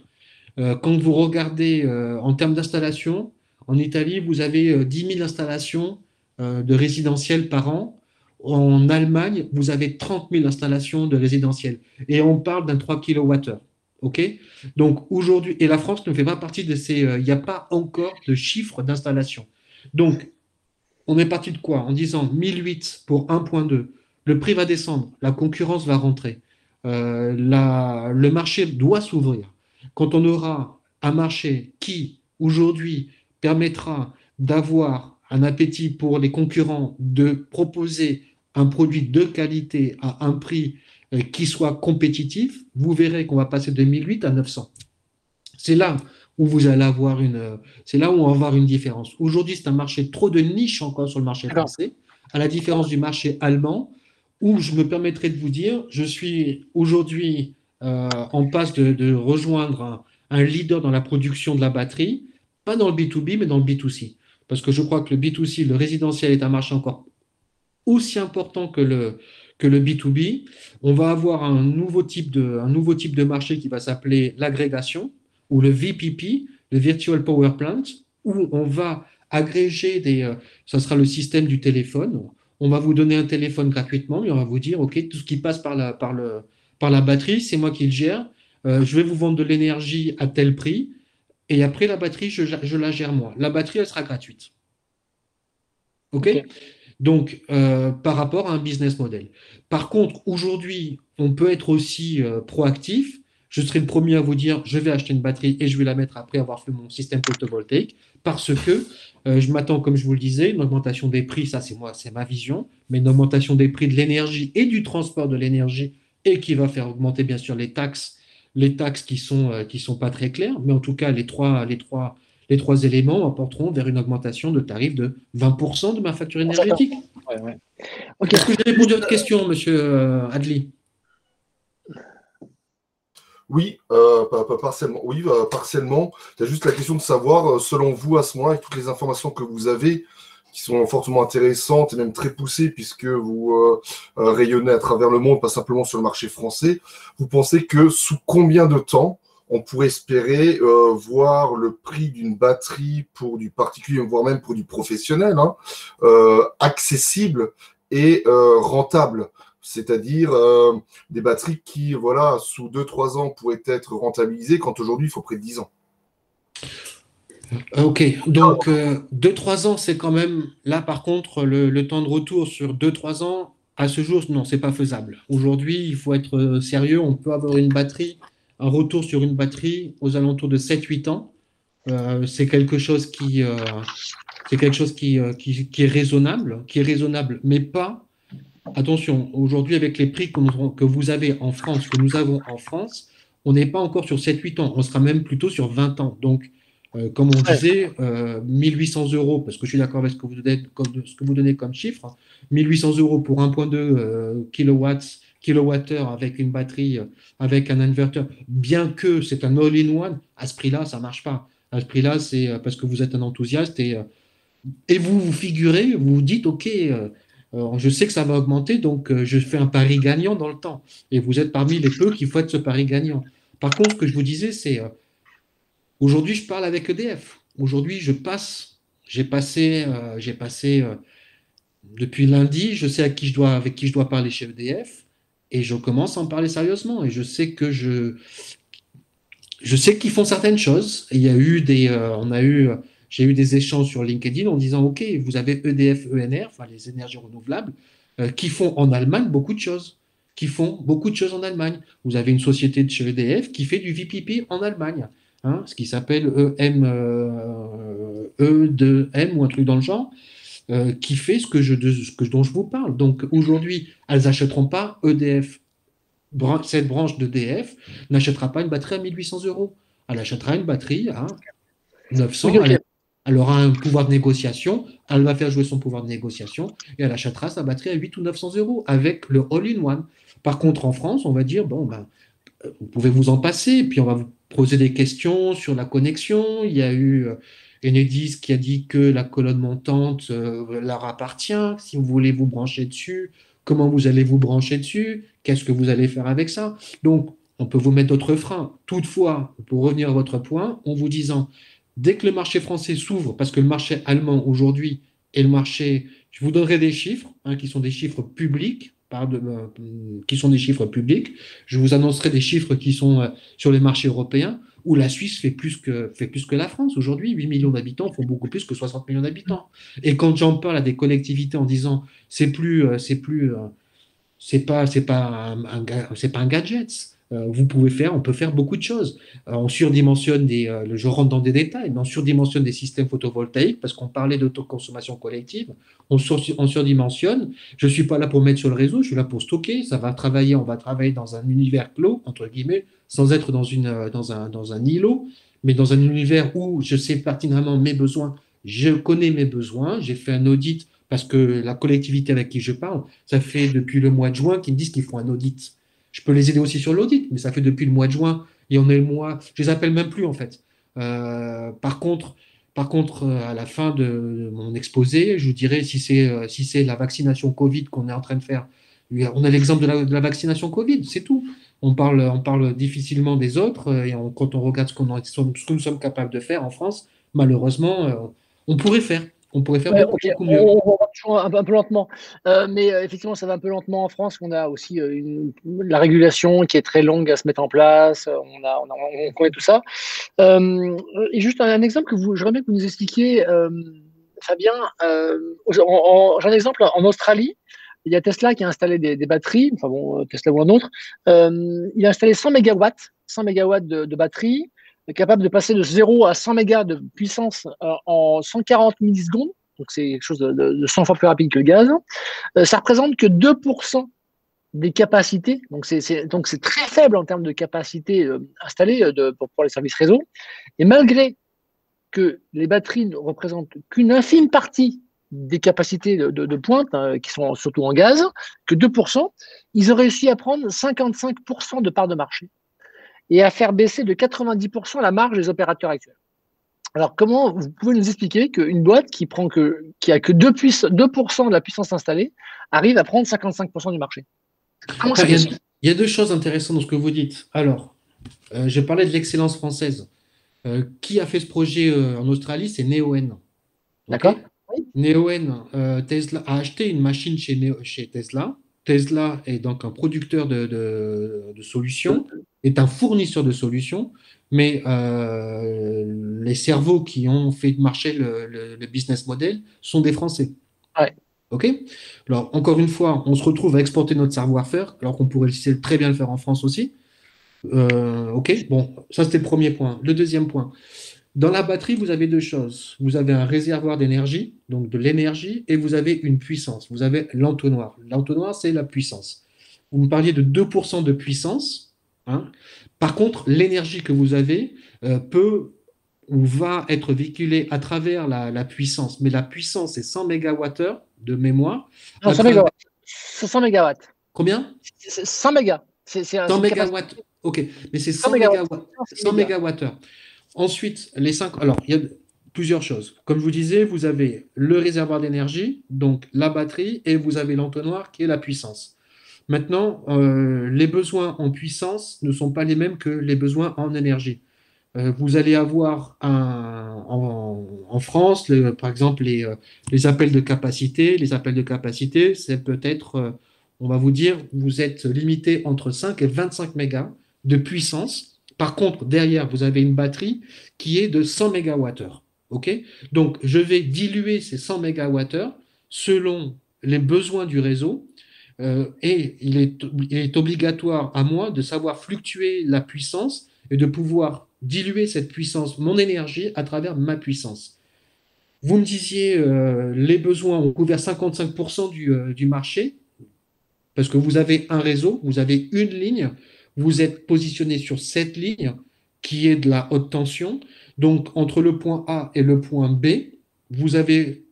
Quand vous regardez en termes d'installation, en Italie, vous avez 10 000 installations de résidentiels par an. En Allemagne, vous avez 30 000 installations de résidentiels. Et on parle d'un 3 kWh. Donc aujourd'hui, et la France ne fait pas partie de ces. Il n'y a pas encore de chiffre d'installation. Donc, on est parti de quoi? En disant 1008 pour 1.2, le prix va descendre, la concurrence va rentrer, euh, le marché doit s'ouvrir. Quand on aura un marché qui, aujourd'hui, permettra d'avoir un appétit pour les concurrents de proposer un produit de qualité à un prix euh, qui soit compétitif, vous verrez qu'on va passer de 1008 à 900. C'est là où vous allez avoir une, c'est là où on va avoir une différence. Aujourd'hui, c'est un marché trop de niche encore sur le marché français, à la différence du marché allemand, où je me permettrai de vous dire, je suis aujourd'hui euh, en passe de, rejoindre un, leader dans la production de la batterie, pas dans le B2B, mais dans le B2C. Parce que je crois que le B2C, le résidentiel, est un marché encore aussi important que le, que le B2B. On va avoir un nouveau type de, un nouveau type de marché qui va s'appeler l'agrégation ou le VPP, le Virtual Power Plant, où on va agréger des. Euh, ça sera le système du téléphone. On va vous donner un téléphone gratuitement, mais on va vous dire OK, tout ce qui passe par la, par le, par la batterie, c'est moi qui le gère. Euh, je vais vous vendre de l'énergie à tel prix. Et après, la batterie, je, la gère moi. La batterie, elle sera gratuite. OK, Donc, euh, par rapport à un business model. Par contre, aujourd'hui, on peut être aussi proactif je serai le premier à vous dire, je vais acheter une batterie et je vais la mettre après avoir fait mon système photovoltaïque, parce que euh, je m'attends, comme je vous le disais, une augmentation des prix, ça c'est moi, c'est ma vision, mais une augmentation des prix de l'énergie et du transport de l'énergie et qui va faire augmenter bien sûr les taxes, les taxes qui sont euh, qui sont pas très claires, mais en tout cas les trois les trois les trois éléments apporteront vers une augmentation de tarif de 20% de ma facture énergétique. Est-ce que j'ai répondu à votre question, Monsieur euh, Adli? Oui, euh, partiellement. Oui, euh, partiellement. Il y a juste la question de savoir, selon vous, à ce moment, avec toutes les informations que vous avez, qui sont fortement intéressantes et même très poussées, puisque vous rayonnez à travers le monde, pas simplement sur le marché français, vous pensez que sous combien de temps on pourrait espérer voir le prix d'une batterie pour du particulier, voire même pour du professionnel, hein, accessible et rentable? C'est-à-dire euh, des batteries qui, voilà, sous 2-3 ans pourraient être rentabilisées, quand aujourd'hui il faut près de 10 ans. Euh, ok, donc 2-3 euh, ans, c'est quand même, là par contre, le, temps de retour sur 2-3 ans, à ce jour, non, c'est pas faisable. Aujourd'hui, il faut être sérieux, on peut avoir une batterie, un retour sur une batterie aux alentours de 7-8 ans. c'est quelque chose qui, c'est quelque chose qui, est raisonnable, qui est raisonnable, mais pas attention, aujourd'hui, avec les prix que, vous avez en France, que nous avons en France, on n'est pas encore sur 7-8 ans, on sera même plutôt sur 20 ans. Donc, euh, comme on disait, 1800 euh, euros, parce que je suis d'accord avec ce que, vous donnez, ce que vous donnez comme chiffre, 1800 euros pour 1.2 euh, kWh avec une batterie, avec un inverteur, bien que c'est un all-in-one, à ce prix-là, ça ne marche pas. À ce prix-là, c'est parce que vous êtes un enthousiaste et, et vous vous figurez, vous vous dites, OK, je sais que ça va augmenter, donc euh, je fais un pari gagnant dans le temps. Et vous êtes parmi les peu qui font ce pari gagnant. Par contre, ce que je vous disais, c'est euh, aujourd'hui, je parle avec EDF. Aujourd'hui, je passe, j'ai passé, euh, j'ai passé depuis lundi, je sais à qui je dois, avec qui je dois parler chez EDF, et je commence à en parler sérieusement. Et je sais que je, je sais qu'ils font certaines choses. il y a eu des, on a eu j'ai eu des échanges sur LinkedIn en disant, OK, vous avez EDF, ENR, les énergies renouvelables, euh, qui font en Allemagne beaucoup de choses, qui font beaucoup de choses en Allemagne. Vous avez une société de chez EDF qui fait du VPP en Allemagne, hein, ce qui s'appelle EM, euh, E2M ou un truc dans le genre. Euh, qui fait ce que je, ce que, dont je vous parle. Donc aujourd'hui, elles n'achèteront pas EDF. Cette branche d'EDF n'achètera pas une batterie à 1800 euros. Elle achètera une batterie à 900 elle aura un pouvoir de négociation, elle va faire jouer son pouvoir de négociation et elle achètera sa batterie à 8 ou 900 euros avec le all-in-one. Par contre, en France, on va dire, bon, ben, euh, vous pouvez vous en passer, puis on va vous poser des questions sur la connexion. Il y a eu euh, Enedis qui a dit que la colonne montante euh, leur appartient. Si vous voulez vous brancher dessus, comment vous allez vous brancher dessus? Qu'est-ce que vous allez faire avec ça? Donc, on peut vous mettre d'autres freins. Toutefois, pour revenir à votre point, en vous disant, Dès que le marché français s'ouvre, parce que le marché allemand aujourd'hui et le marché Je vous donnerai des chiffres, hein, qui sont des chiffres publics, euh, qui sont des chiffres publics. Je vous annoncerai des chiffres qui sont euh, sur les marchés européens, où la Suisse fait plus que, fait plus que la France. Aujourd'hui, 8 millions d'habitants font beaucoup plus que 60 millions d'habitants. Et quand j'en parle à des collectivités en disant c'est plus, euh, c'est plus, c'est pas, c'est pas c'est pas un gadget, vous pouvez faire, on peut faire beaucoup de choses. Euh, on surdimensionne des, euh, je rentre dans des détails, on surdimensionne des systèmes photovoltaïques parce qu'on parlait d'autoconsommation collective. On, surdimensionne. Je suis pas là pour mettre sur le réseau, je suis là pour stocker. Ça va travailler, on va travailler dans un univers clos entre guillemets, sans être dans une, dans un, dans un îlot, mais dans un univers où je sais pertinemment mes besoins. Je connais mes besoins. J'ai fait un audit parce que la collectivité avec qui je parle, ça fait depuis le mois de juin qu'ils me disent qu'ils font un audit. Je peux les aider aussi sur l'audit, mais ça fait depuis le mois de juin et on est le mois. Je les appelle même plus en fait. Euh, par contre, par contre, euh, à la fin de, mon exposé, je vous dirai si c'est euh, si c'est la vaccination Covid qu'on est en train de faire. On a l'exemple de la, vaccination Covid, c'est tout. On parle, on parle difficilement des autres et quand on regarde ce, qu'on ce que nous sommes capables de faire en France, malheureusement, on pourrait faire. On pourrait faire beaucoup, mieux. On, va toujours un, peu lentement. Euh, mais euh, effectivement, ça va un peu lentement en France. On a aussi euh, la régulation qui est très longue à se mettre en place. On, a, on, connaît tout ça. et juste un, exemple que vous, je bien que vous nous expliquiez, Fabien. J'ai un exemple en Australie. Il y a Tesla qui a installé des, batteries, enfin bon, Tesla ou un autre. il a installé 100 MW, 100 MW de, de batteries capable de passer de 0 à 100 mégas de puissance euh, en 140 millisecondes. Donc c'est quelque chose de, 100 fois plus rapide que le gaz. Euh, ça représente que 2% des capacités. Donc c'est très faible en termes de capacité euh, installée pour, les services réseau. Et malgré que les batteries ne représentent qu'une infime partie des capacités de, pointe, hein, qui sont surtout en gaz, que 2%, ils ont réussi à prendre 55% de part de marché et à faire baisser de 90% la marge des opérateurs actuels. Alors, comment vous pouvez nous expliquer qu'une boîte qui prend que, qui a que 2%, de la puissance installée arrive à prendre 55% du marché? Il, y a, deux choses intéressantes dans ce que vous dites. Alors, euh, je parlais de l'excellence française. Euh, qui a fait ce projet euh, en Australie? C'est Neoen. D'accord. Neoen, Tesla a acheté une machine chez, chez Tesla. Tesla est donc un producteur de, de solutions est un fournisseur de solutions, mais euh, les cerveaux qui ont fait marcher le, business model sont des Français. Ouais. OK? Alors, encore une fois, on se retrouve à exporter notre savoir-faire, alors qu'on pourrait très bien le faire en France aussi. Euh, OK? Bon, ça, c'était le premier point. Le deuxième point. Dans la batterie, vous avez deux choses. Vous avez un réservoir d'énergie, donc de l'énergie, et vous avez une puissance. Vous avez l'entonnoir. L'entonnoir, c'est la puissance. Vous me parliez de 2% de puissance. Hein? Par contre, l'énergie que vous avez euh, peut ou va être véhiculée à travers la, puissance. Mais la puissance, c'est 100 MWh de mémoire. Non, 100 MW. 100 MW. Combien? 100 MW. 100 MW. Ok, mais c'est 100, 100 MWh. Ensuite, les 5. Alors, il y a plusieurs choses. Comme je vous disais, vous avez le réservoir d'énergie, donc la batterie, et vous avez l'entonnoir qui est la puissance. Maintenant, euh, les besoins en puissance ne sont pas les mêmes que les besoins en énergie. Euh, vous allez avoir en, France, par exemple, les, euh, les, appels de capacité. Les appels de capacité, c'est peut-être, on va vous dire, vous êtes limité entre 5 et 25 mégas de puissance. Par contre, derrière, vous avez une batterie qui est de 100 mégawattheures. OK? Donc, je vais diluer ces 100 mégawattheures selon les besoins du réseau euh, et il est, obligatoire à moi de savoir fluctuer la puissance et de pouvoir diluer cette puissance, mon énergie, à travers ma puissance. Vous me disiez, euh, les besoins ont couvert 55% du, euh, du, marché, parce que vous avez un réseau, vous avez une ligne, vous êtes positionné sur cette ligne qui est de la haute tension. Donc, entre le point A et le point B, vous avez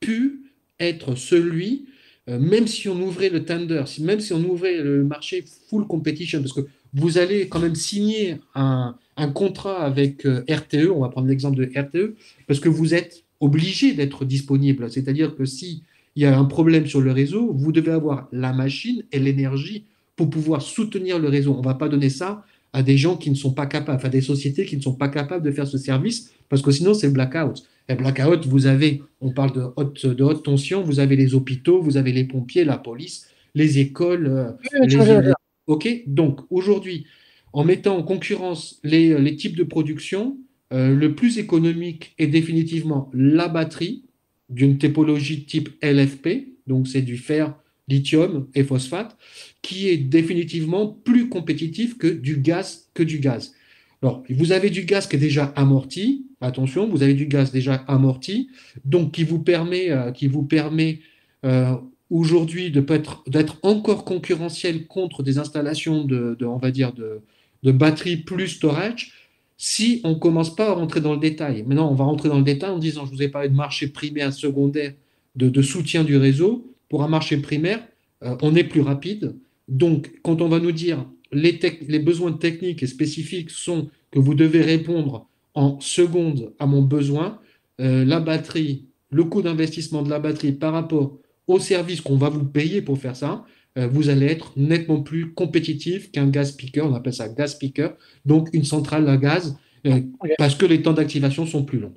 pu être celui même si on ouvrait le tender, même si on ouvrait le marché full competition, parce que vous allez quand même signer un, contrat avec euh, RTE, on va prendre l'exemple de RTE, parce que vous êtes obligé d'être disponible. C'est-à-dire que s'il y a un problème sur le réseau, vous devez avoir la machine et l'énergie pour pouvoir soutenir le réseau. On ne va pas donner ça à des gens qui ne sont pas capables, à des sociétés qui ne sont pas capables de faire ce service, parce que sinon c'est blackout. Et blackout, vous avez, on parle de haute, de haute tension, vous avez les hôpitaux, vous avez les pompiers, la police, les écoles. Euh, ok, donc aujourd'hui, en mettant en concurrence les, les types de production, euh, le plus économique est définitivement la batterie d'une typologie type LFP, donc c'est du fer, lithium et phosphate, qui est définitivement plus compétitif que du gaz que du gaz. Alors, vous avez du gaz qui est déjà amorti, attention, vous avez du gaz déjà amorti, donc qui vous permet, euh, permet euh, aujourd'hui d'être encore concurrentiel contre des installations de, on va dire, de, de batterie plus storage, si on ne commence pas à rentrer dans le détail. Maintenant, on va rentrer dans le détail en disant, je vous ai parlé de marché primaire, secondaire, de, soutien du réseau. Pour un marché primaire, euh, on est plus rapide. Donc, quand on va nous dire les, les besoins techniques et spécifiques sont que vous devez répondre en secondes à mon besoin, euh, la batterie, le coût d'investissement de la batterie par rapport au service qu'on va vous payer pour faire ça, euh, vous allez être nettement plus compétitif qu'un gas picker, on appelle ça gas picker, donc une centrale à gaz, euh, parce que les temps d'activation sont plus longs.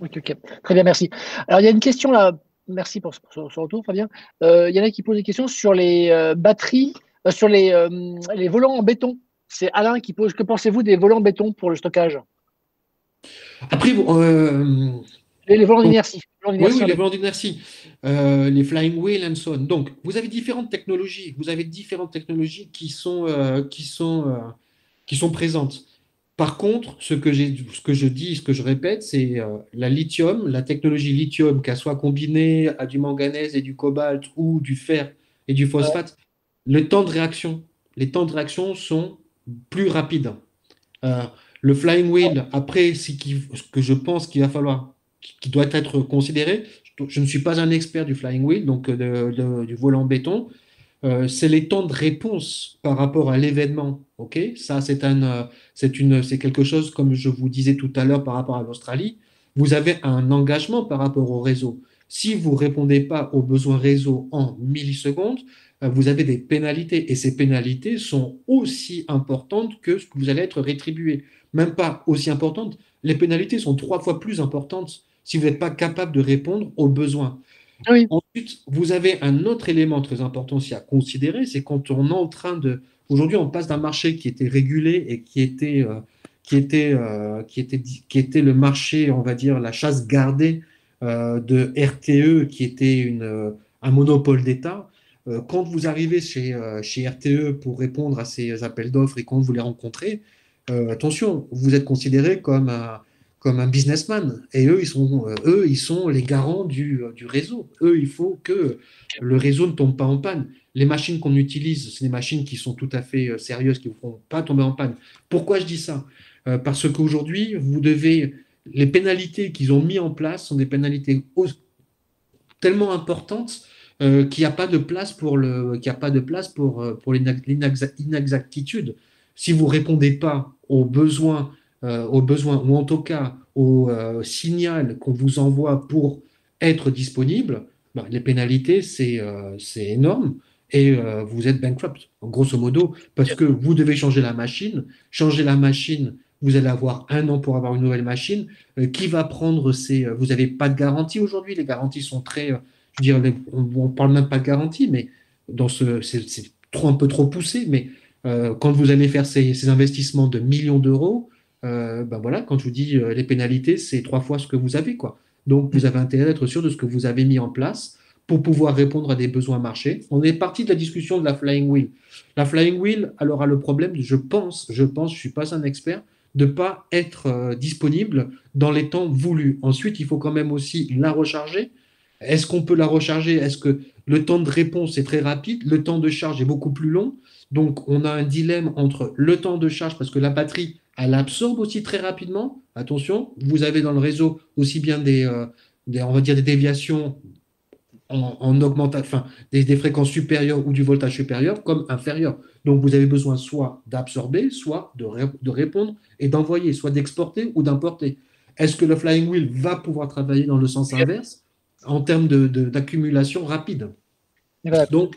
Ok, ok. Très bien, merci. Alors, il y a une question là, merci pour ce, retour, Fabien. Euh, il y en a qui posent des questions sur les batteries, sur les, les volants en béton. C'est Alain qui pose, que pensez-vous des volants en béton pour le stockage? Après, les, volants d'inertie. Oui, oui, les volants d'inertie, euh, les flying wheel and so on. Donc, vous avez différentes technologies. Vous avez différentes technologies qui sont, euh, qui sont, euh, qui sont présentes. Par contre, ce que, je dis, ce que je répète, c'est la lithium, la technologie lithium, qu'elle soit combinée à du manganèse et du cobalt ou du fer et du phosphate, le temps de réaction, les temps de réaction sont plus rapides. le flying wheel, après, ce que je pense qu'il va falloir qui doit être considéré. Je ne suis pas un expert du flying wheel, donc euh, du volant béton. Euh, c'est les temps de réponse par rapport à l'événement. Ok, ça c'est un, euh, quelque chose comme je vous disais tout à l'heure par rapport à l'Australie. Vous avez un engagement par rapport au réseau. Si vous répondez pas aux besoins réseau en millisecondes, vous avez des pénalités et ces pénalités sont aussi importantes que ce que vous allez être rétribué. Même pas aussi importantes. Les pénalités sont trois fois plus importantes si vous n'êtes pas capable de répondre aux besoins. Ensuite, vous avez un autre élément très important aussi à considérer, c'est quand on est en train de... Aujourd'hui, on passe d'un marché qui était régulé et qui était, euh, qui, était, euh, qui, était, qui était le marché, on va dire, la chasse gardée euh, de RTE, qui était une, un monopole d'État. quand vous arrivez chez, chez RTE pour répondre à ces appels d'offres et quand vous les rencontrez, attention, vous êtes considéré comme un comme un businessman. Et eux, ils sont, euh, eux, ils sont les garants du, euh, du, réseau. Eux, il faut que le réseau ne tombe pas en panne. Les machines qu'on utilise, c'est des machines qui sont tout à fait euh, sérieuses, qui ne vont pas tomber en panne. Pourquoi je dis ça? Parce qu'aujourd'hui, vous devez. Les pénalités qu'ils ont mis en place sont des pénalités tellement importantes qu'il n'y a pas de place pour le, qu'il a pas de place pour, pour l'inexactitude. Si vous répondez pas aux besoins euh, aux besoins, ou en tout cas au euh, signal qu'on vous envoie pour être disponible, bah, les pénalités, c'est euh, énorme et vous êtes bankrupt, grosso modo, parce que vous devez changer la machine. Changer la machine, vous allez avoir un an pour avoir une nouvelle machine. qui va prendre ces. Vous n'avez pas de garantie aujourd'hui. Les garanties sont très. je veux dire, on ne parle même pas de garantie, mais dans ce, c'est un peu trop poussé. Mais quand vous allez faire ces, ces investissements de millions d'euros, ben voilà, quand je vous dis euh, les pénalités, c'est trois fois ce que vous avez. Quoi. Donc, vous avez intérêt d'être sûr de ce que vous avez mis en place pour pouvoir répondre à des besoins marchés. On est parti de la discussion de la flying wheel. La flying wheel, elle aura le problème, je pense, je pense, je ne suis pas un expert, de ne pas être euh, disponible dans les temps voulus. Ensuite, il faut quand même aussi la recharger. Est-ce qu'on peut la recharger? Est-ce que le temps de réponse est très rapide? Le temps de charge est beaucoup plus long Donc, on a un dilemme entre le temps de charge, parce que la batterie, elle absorbe aussi très rapidement. Attention, vous avez dans le réseau aussi bien des, euh, on va dire des déviations en, en augmentation, enfin, des, fréquences supérieures ou du voltage supérieur comme inférieur. Donc, vous avez besoin soit d'absorber, soit de, de, répondre et d'envoyer, soit d'exporter ou d'importer. Est-ce que le flying wheel va pouvoir travailler dans le sens inverse en termes d'accumulation de, rapide? Donc,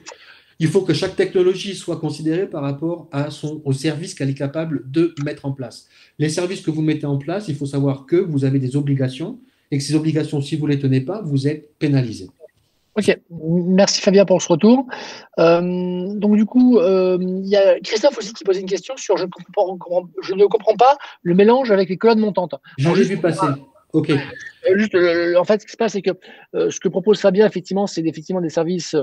Il faut que chaque technologie soit considérée par rapport à son, au service qu'elle est capable de mettre en place. Les services que vous mettez en place, il faut savoir que vous avez des obligations et que ces obligations, si vous ne les tenez pas, vous êtes pénalisé. Ok, merci Fabien pour ce retour. Euh, donc du coup, euh, il y a Christophe aussi qui posait une question sur je, je, ne comprends pas le mélange avec les colonnes montantes. J'en ai vu passer. Ok. Euh, en fait, ce qui se passe, c'est que ce que propose Fabien, effectivement, c'est effectivement des services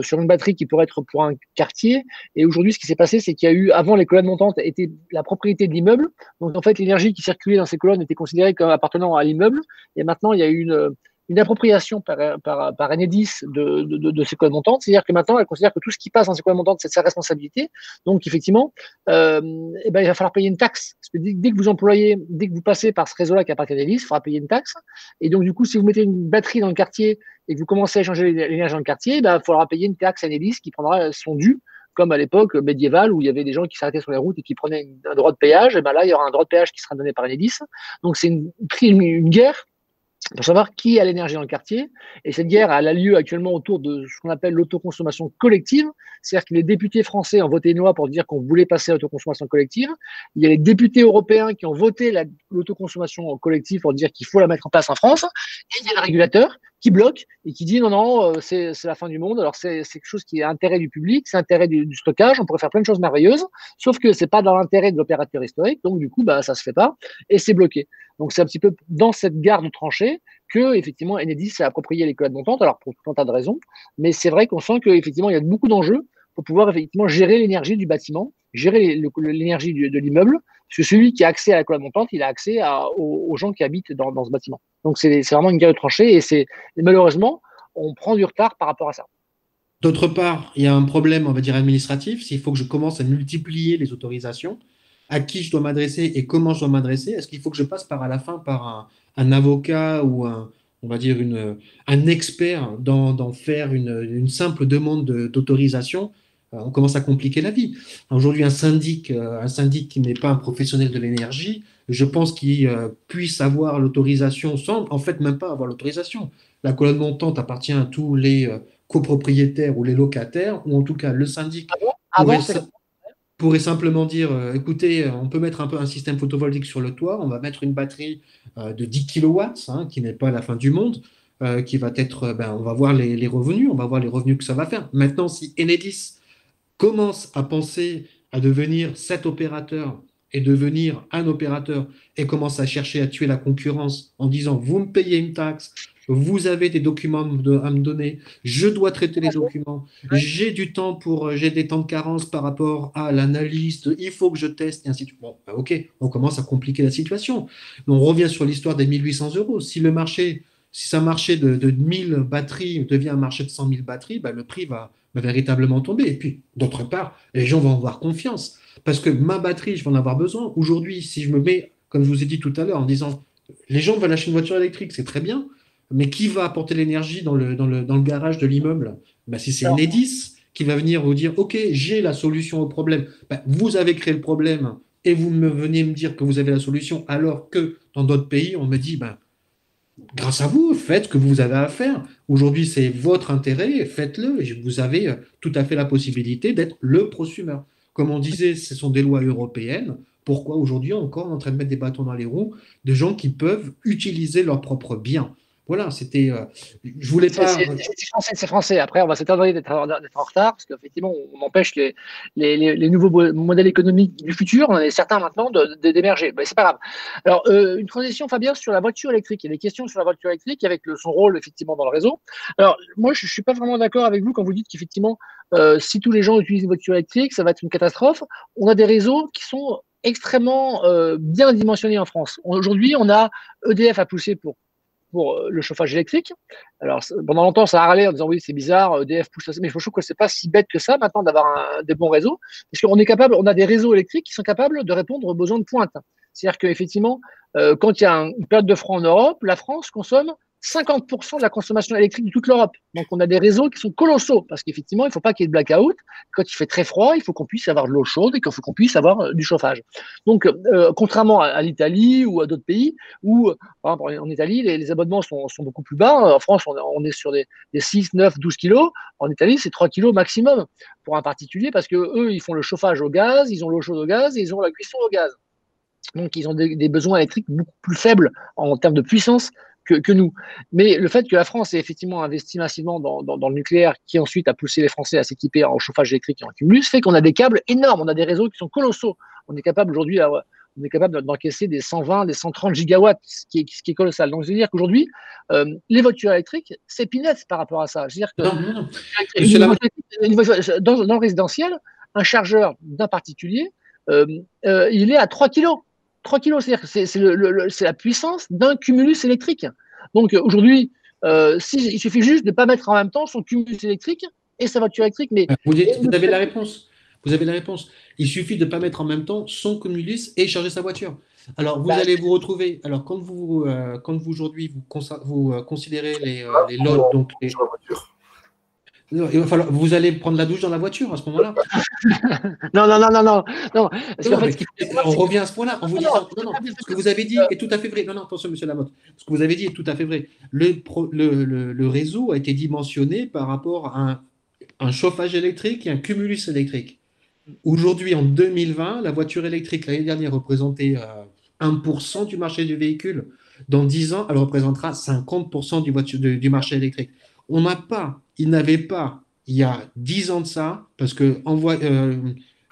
sur une batterie qui pourrait être pour un quartier. Et aujourd'hui, ce qui s'est passé, c'est qu'il y a eu, avant, les colonnes montantes étaient la propriété de l'immeuble. Donc, en fait, l'énergie qui circulait dans ces colonnes était considérée comme appartenant à l'immeuble. Et maintenant, il y a eu une, une appropriation par, par, par Enedis de, de, de, ces codes montantes. C'est-à-dire que maintenant, elle considère que tout ce qui passe dans ces codes montantes, c'est sa responsabilité. Donc, effectivement, euh, eh ben, il va falloir payer une taxe. Parce que dès, que vous employez, dès que vous passez par ce réseau-là qui appartient à Enedis, il faudra payer une taxe. Et donc, du coup, si vous mettez une batterie dans le quartier et que vous commencez à échanger l'énergie dans le quartier, ben, il faudra payer une taxe à Enedis qui prendra son dû comme à l'époque médiévale où il y avait des gens qui s'arrêtaient sur les routes et qui prenaient un droit de péage, et ben là, il y aura un droit de péage qui sera donné par Enedis. Donc, c'est une, une guerre pour savoir qui a l'énergie dans le quartier. Et cette guerre elle a lieu actuellement autour de ce qu'on appelle l'autoconsommation collective. C'est-à-dire que les députés français ont voté une loi pour dire qu'on voulait passer à l'autoconsommation collective. Il y a les députés européens qui ont voté l'autoconsommation collective pour dire qu'il faut la mettre en place en France. Et il y a le régulateur qui bloque et qui dit non, non, euh, c'est la fin du monde. Alors c'est quelque chose qui est intérêt du public, c'est intérêt du, stockage. On pourrait faire plein de choses merveilleuses, sauf que c'est pas dans l'intérêt de l'opérateur historique. Donc du coup, bah ça se fait pas et c'est bloqué. Donc c'est un petit peu dans cette garde tranchée que effectivement Enedis s'est approprié les codes montantes. Alors pour tout un tas de raisons, mais c'est vrai qu'on sent qu'effectivement il y a beaucoup d'enjeux pour pouvoir effectivement gérer l'énergie du bâtiment, gérer l'énergie de l'immeuble, parce que celui qui a accès à la colonne montante, il a accès aux, gens qui habitent dans, ce bâtiment. Donc c'est vraiment une guerre de tranchée et c'est malheureusement on prend du retard par rapport à ça. D'autre part, il y a un problème, on va dire administratif. S'il faut que je commence à multiplier les autorisations, à qui je dois m'adresser et comment je dois m'adresser? Est-ce qu'il faut que je passe par à la fin par un, avocat ou un, on va dire un expert d'en faire une, simple demande d'autorisation? On commence à compliquer la vie. Aujourd'hui, un syndic, euh, un syndic qui n'est pas un professionnel de l'énergie, je pense qu'il euh, puisse avoir l'autorisation sans, en fait, même pas avoir l'autorisation. La colonne montante appartient à tous les copropriétaires ou les locataires, ou en tout cas le syndic ah pourrait, simplement dire, écoutez, on peut mettre un peu un système photovoltaïque sur le toit, on va mettre une batterie de 10 kW, hein, qui n'est pas la fin du monde, qui va être, ben, on va voir les, les, revenus, on va voir les revenus que ça va faire. Maintenant, si Enedis commence à penser à devenir cet opérateur et devenir un opérateur et commence à chercher à tuer la concurrence en disant vous me payez une taxe, vous avez des documents à me donner, je dois traiter les documents, j'ai du temps pour, j'ai des temps de carence par rapport à l'analyste, il faut que je teste, et ainsi de suite. Bon, bah, ok, on commence à compliquer la situation. On revient sur l'histoire des 1800 euros. Si le marché, si un marché de, de 1000 batteries devient un marché de 100 000 batteries, bah, le prix va, véritablement tomber. Et puis, d'autre part, les gens vont avoir confiance. Parce que ma batterie, je vais en avoir besoin. Aujourd'hui, si je me mets, comme je vous ai dit tout à l'heure, en disant, les gens veulent acheter une voiture électrique, c'est très bien, mais qui va apporter l'énergie dans le, dans, le, dans le garage de l'immeuble ben, Si c'est Enedis qui va venir vous dire, OK, j'ai la solution au problème. Ben, vous avez créé le problème et vous me venez me dire que vous avez la solution, alors que dans d'autres pays, on me dit, ben, grâce à vous, faites ce que vous avez à faire. Aujourd'hui, c'est votre intérêt, faites-le. Vous avez euh, tout à fait la possibilité d'être le prosumer. Comme on disait, ce sont des lois européennes. Pourquoi aujourd'hui encore on en train de mettre des bâtons dans les roues de gens qui peuvent utiliser leurs propres biens? Voilà, c'était. Euh, je voulais pas. C'est français, c'est français. Après, on va s'étonner d'être en retard parce qu'effectivement, on empêche les, les, nouveaux modèles économiques du futur. On en est certains maintenant d'émerger. Mais c'est pas grave. Alors, euh, une transition, Fabien, sur la voiture électrique. Il y a des questions sur la voiture électrique avec son rôle effectivement dans le réseau. Alors, moi, je, ne suis pas vraiment d'accord avec vous quand vous dites qu'effectivement, euh, si tous les gens utilisent une voiture électrique, ça va être une catastrophe. On a des réseaux qui sont extrêmement bien dimensionnés en France. Aujourd'hui, on a EDF à pousser pour pour euh, le chauffage électrique. Alors, pendant longtemps, ça a râlé en disant oui, c'est bizarre, EDF pousse ça, mais je trouve que c'est pas si bête que ça maintenant d'avoir des bons réseaux, parce qu'on est capable, on a des réseaux électriques qui sont capables de répondre aux besoins de pointe. C'est-à-dire qu'effectivement, euh, quand il y a une période de froid en Europe, la France consomme 50% de la consommation électrique de toute l'Europe. Donc, on a des réseaux qui sont colossaux parce qu'effectivement, il ne faut pas qu'il y ait de blackout. Quand il fait très froid, il faut qu'on puisse avoir de l'eau chaude et qu'il faut qu'on puisse avoir euh, du chauffage. Donc, euh, contrairement à, l'Italie ou à d'autres pays où, par exemple, en Italie, les, abonnements sont, beaucoup plus bas. En France, on, est sur des, 6, 9, 12 kilos. En Italie, c'est 3 kilos maximum pour un particulier parce que eux, ils font le chauffage au gaz, ils ont l'eau chaude au gaz et ils ont la cuisson au gaz. Donc, ils ont des, besoins électriques beaucoup plus faibles en termes de puissance que, nous. Mais le fait que la France ait effectivement investi massivement dans, le nucléaire, qui ensuite a poussé les Français à s'équiper en chauffage électrique et en cumulus, fait qu'on a des câbles énormes, on a des réseaux qui sont colossaux. On est capable aujourd'hui, on est capable d'encaisser des 120, des 130 gigawatts, ce qui est, ce qui est colossal. Donc, je veux dire qu'aujourd'hui, euh, les voitures électriques, c'est peanuts par rapport à ça. Je veux dire que dans, le résidentiel, un chargeur d'un particulier, euh, euh, il est à 3 kilos. 3 kilos, c'est-à-dire c'est la puissance d'un cumulus électrique. Donc aujourd'hui, euh, il suffit juste de ne pas mettre en même temps son cumulus électrique et sa voiture électrique. Mais vous, avez la réponse. Vous avez la réponse. Il suffit de ne pas mettre en même temps son cumulus et charger sa voiture. Alors, vous bah, allez vous retrouver. Alors, quand vous, euh, quand vous aujourd'hui, vous, vous euh, considérez les, les lots, donc les, il va falloir, vous allez prendre la douche dans la voiture à ce moment-là Non, non, non, non, non. non. on revient à ce point-là en vous disant non, non, ce que vous avez dit est tout à fait vrai. Non, non, attention, monsieur Lamotte. Ce que vous avez dit est tout à fait vrai. Le, le, le, réseau a été dimensionné par rapport à un, un chauffage électrique et un cumulus électrique. Aujourd'hui, en 2020, la voiture électrique, l'année dernière, représentait 1% euh, du marché du véhicule. Dans 10 ans, elle représentera 50% du, voiture, du marché électrique. On n'a pas il n'avait pas, il y a dix ans de ça, parce que euh,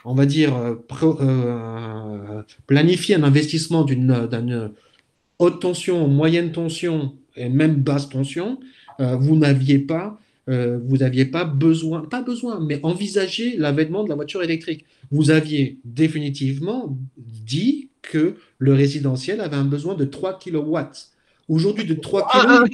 on va dire, euh, euh, planifier un investissement d'une haute tension, moyenne tension et même basse tension, vous n'aviez pas, vous n'aviez pas besoin, pas besoin, mais envisager l'avènement de la voiture électrique. Vous aviez définitivement dit que le résidentiel avait un besoin de 3 kilowatts. Aujourd'hui, de 3 kg, un,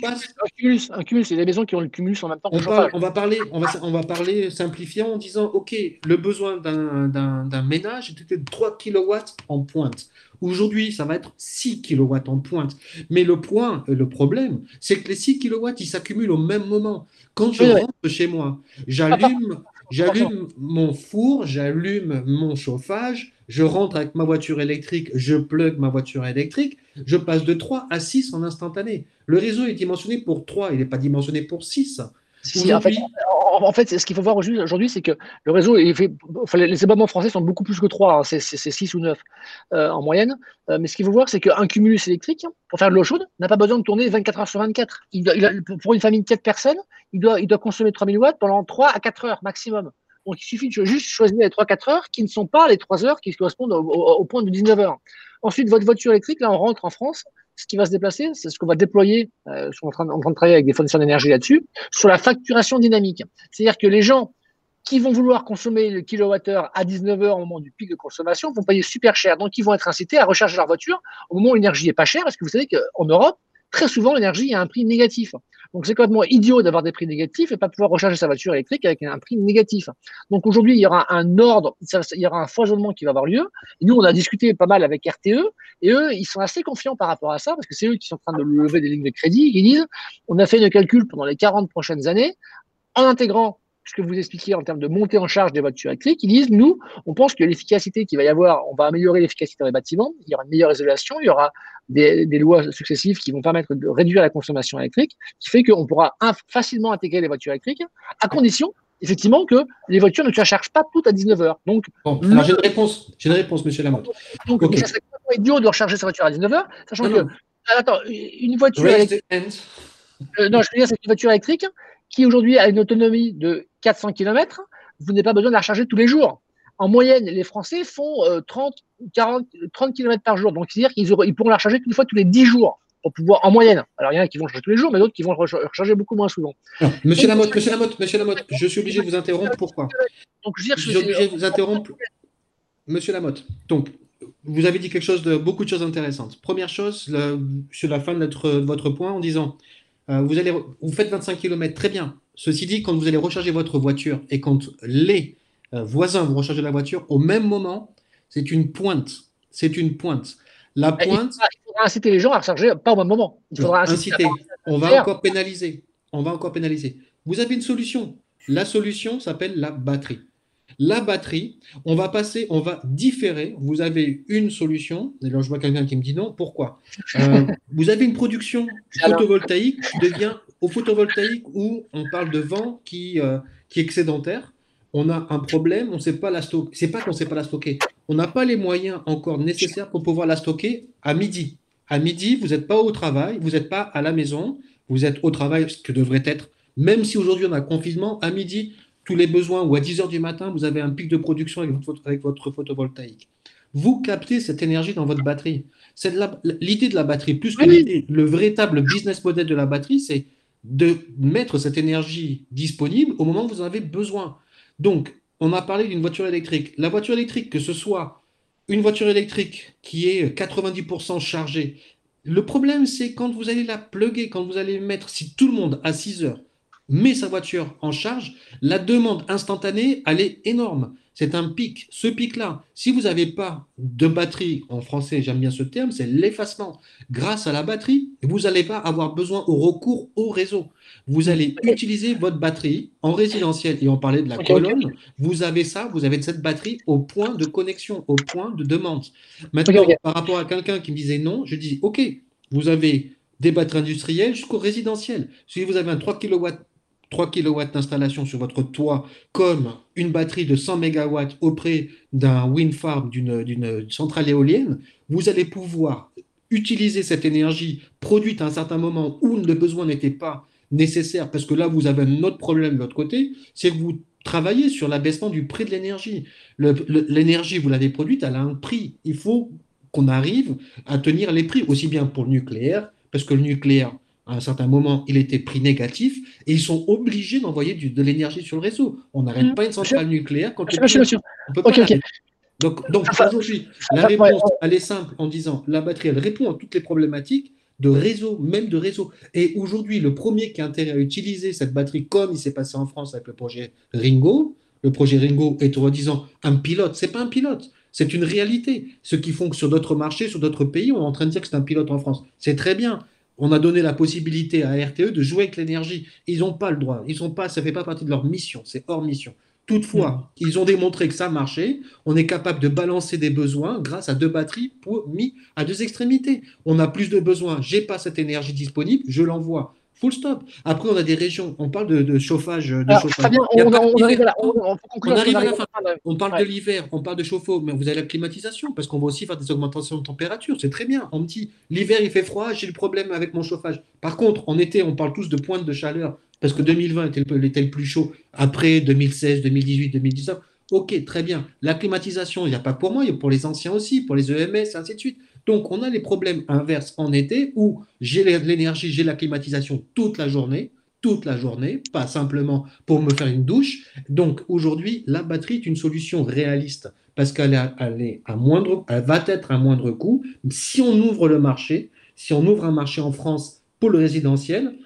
cumulus, un cumulus, c'est des maisons qui ont le cumulus en même temps. On, on, va parler, on va, on va parler simplifiant en disant, OK, le besoin d'un ménage était de 3 kW en pointe. Aujourd'hui, ça va être 6 kW en pointe. Mais le point, le problème, c'est que les 6 kW, ils s'accumulent au même moment. Quand je rentre chez moi, j'allume J'allume mon four, j'allume mon chauffage, je rentre avec ma voiture électrique, je plug ma voiture électrique, je passe de 3 à 6 en instantané. Le réseau est dimensionné pour 3, il n'est pas dimensionné pour 6 en, fait, ce qu'il faut voir aujourd'hui, c'est que le réseau, est fait, les abonnements français sont beaucoup plus que 3, hein, c'est 6 ou 9 euh, en moyenne. Euh, mais ce qu'il faut voir, c'est qu'un cumulus électrique, pour faire de l'eau chaude, n'a pas besoin de tourner 24 heures sur 24. Il pour une famille de 4 personnes, il doit, il doit consommer 3000 watts pendant 3 à 4 heures maximum. Donc il suffit de juste choisir les 3-4 heures qui ne sont pas les 3 heures qui correspondent au, point de 19 heures. Ensuite, votre voiture électrique, là, on rentre en France, ce qui va se déplacer, c'est ce qu'on va déployer, euh, on est en train, de travailler avec des fournisseurs d'énergie là-dessus, sur la facturation dynamique. C'est-à-dire que les gens qui vont vouloir consommer le kilowattheure à 19h au moment du pic de consommation vont payer super cher. Donc, ils vont être incités à recharger leur voiture au moment où l'énergie est pas chère, parce que vous savez qu'en Europe, très souvent, l'énergie a un prix négatif. Donc, c'est complètement idiot d'avoir des prix négatifs et pas pouvoir recharger sa voiture électrique avec un prix négatif. Donc, aujourd'hui, il y aura un ordre, il y aura un foisonnement qui va avoir lieu. Et nous, on a discuté pas mal avec RTE et eux, ils sont assez confiants par rapport à ça parce que c'est eux qui sont en train de lever des lignes de crédit. Ils disent, on a fait une calcul pendant les 40 prochaines années en intégrant ce que vous expliquez en termes de montée en charge des voitures électriques, ils disent, nous, on pense que l'efficacité qu'il va y avoir, on va améliorer l'efficacité dans les bâtiments, il y aura une meilleure isolation, il y aura des, lois successives qui vont permettre de réduire la consommation électrique, qui fait qu'on pourra facilement intégrer les voitures électriques, à condition, effectivement, que les voitures ne se chargent pas toutes à 19 heures. Donc, j'ai une réponse, j'ai une réponse, monsieur Lamotte. Donc, okay. ça serait idiot de recharger sa voiture à 19 heures, sachant que, attends, une voiture électrique, euh, non, je veux dire, c'est une voiture électrique qui aujourd'hui a une autonomie de 400 km, vous n'avez pas besoin de la recharger tous les jours. En moyenne, les Français font 30, 40, 30 km par jour. Donc, c'est-à-dire qu'ils ils pourront la recharger une fois tous les 10 jours pour pouvoir, en moyenne. Alors, il y en a qui vont recharger tous les jours, mais d'autres qui vont recharger beaucoup moins souvent. monsieur Lamotte, monsieur Lamotte, monsieur Lamotte, je suis obligé de vous interrompre. Pourquoi? Donc, je, suis obligé de vous interrompre. Monsieur Lamotte, donc, vous avez dit quelque chose de beaucoup de choses intéressantes. Première chose, sur la fin de, notre, de votre point, en disant euh, vous, allez, vous faites 25 km, très bien. Ceci dit, quand vous allez recharger votre voiture et quand les euh, voisins vont recharger la voiture, au même moment, c'est une pointe. C'est une pointe. La pointe. Il faudra, inciter les gens à recharger pas au même moment. Il faudra inciter. on va encore pénaliser. On va encore pénaliser. Vous avez une solution. La solution s'appelle la batterie. La batterie, on va passer, on va différer. Vous avez une solution. D'ailleurs, je vois quelqu'un qui me dit non. Pourquoi? Euh, Vous avez une production photovoltaïque qui devient au photovoltaïque où on parle de vent qui, euh, qui est excédentaire. On a un problème, on ne sait pas la stocker. C'est pas qu'on ne sait pas la stocker. On n'a pas les moyens encore nécessaires pour pouvoir la stocker à midi. À midi, vous n'êtes pas au travail, vous n'êtes pas à la maison, vous êtes au travail, ce que devrait être, même si aujourd'hui on a confinement, à midi, tous les besoins ou à 10 heures du matin, vous avez un pic de production avec votre, avec votre photovoltaïque. Vous captez cette énergie dans votre batterie. C'est l'idée de la batterie, plus que le véritable business model de la batterie, c'est de mettre cette énergie disponible au moment où vous en avez besoin. Donc, on a parlé d'une voiture électrique. La voiture électrique, que ce soit une voiture électrique qui est 90% chargée, le problème, c'est quand vous allez la plugger, quand vous allez mettre, si tout le monde à 6 heures met sa voiture en charge, la demande instantanée, elle est énorme. C'est un pic. Ce pic-là, si vous n'avez pas de batterie, en français, j'aime bien ce terme, c'est l'effacement. Grâce à la batterie, vous n'allez pas avoir besoin au recours au réseau. Vous allez utiliser votre batterie en résidentiel, et on parlait de la colonne, vous avez ça, vous avez cette batterie au point de connexion, au point de demande. Maintenant, par rapport à quelqu'un qui me disait non, je dis, OK, vous avez des batteries industrielles jusqu'au résidentiel. Si vous avez un 3 kW 3 kW d'installation sur votre toit comme une batterie de 100 MW auprès d'un wind farm, d'une centrale éolienne, vous allez pouvoir utiliser cette énergie produite à un certain moment où le besoin n'était pas nécessaire, parce que là, vous avez un autre problème de l'autre côté, c'est que vous travaillez sur l'abaissement du prix de l'énergie. L'énergie, vous l'avez produite, elle a un prix. Il faut qu'on arrive à tenir les prix, aussi bien pour le nucléaire, parce que le nucléaire, à un certain moment, il était prix négatif et ils sont obligés d'envoyer de l'énergie sur le réseau. On n'arrête mmh. pas une centrale nucléaire quand le on peut pas Donc, donc aujourd'hui, la réponse, elle est simple en disant la batterie, elle répond à toutes les problématiques de réseau, même de réseau. Et aujourd'hui, le premier qui a intérêt à utiliser cette batterie, comme il s'est passé en France avec le projet Ringo, le projet Ringo est, en disant, un pilote. C'est pas un pilote, c'est une réalité. Ceux qui font que sur d'autres marchés, sur d'autres pays, on est en train de dire que c'est un pilote en France. C'est très bien on a donné la possibilité à RTE de jouer avec l'énergie. Ils n'ont pas le droit. Ils sont pas, ça ne fait pas partie de leur mission. C'est hors mission. Toutefois, mm. ils ont démontré que ça marchait. On est capable de balancer des besoins grâce à deux batteries pour, mis à deux extrémités. On a plus de besoins. J'ai pas cette énergie disponible. Je l'envoie. Full stop. Après, on a des régions, on parle de, chauffage. De on, arrive à la, fin. On parle de l'hiver, on parle de chauffe-eau, mais vous avez la climatisation, parce qu'on va aussi faire des augmentations de température. C'est très bien. On me dit, l'hiver, il fait froid, j'ai le problème avec mon chauffage. Par contre, en été, on parle tous de pointe de chaleur, parce que 2020 était le, était le plus chaud. Après 2016, 2018, 2019, ok, très bien. La climatisation, il n'y a pas pour moi, il y a pour les anciens aussi, pour les EMS, ainsi de suite. Donc, on a les problèmes inverses en été où j'ai l'énergie, j'ai la climatisation toute la journée, toute la journée, pas simplement pour me faire une douche. Donc, aujourd'hui, la batterie est une solution réaliste parce qu'elle est à moindre, elle va être à moindre coût. Si on ouvre le marché, si on ouvre un marché en France pour le résidentiel,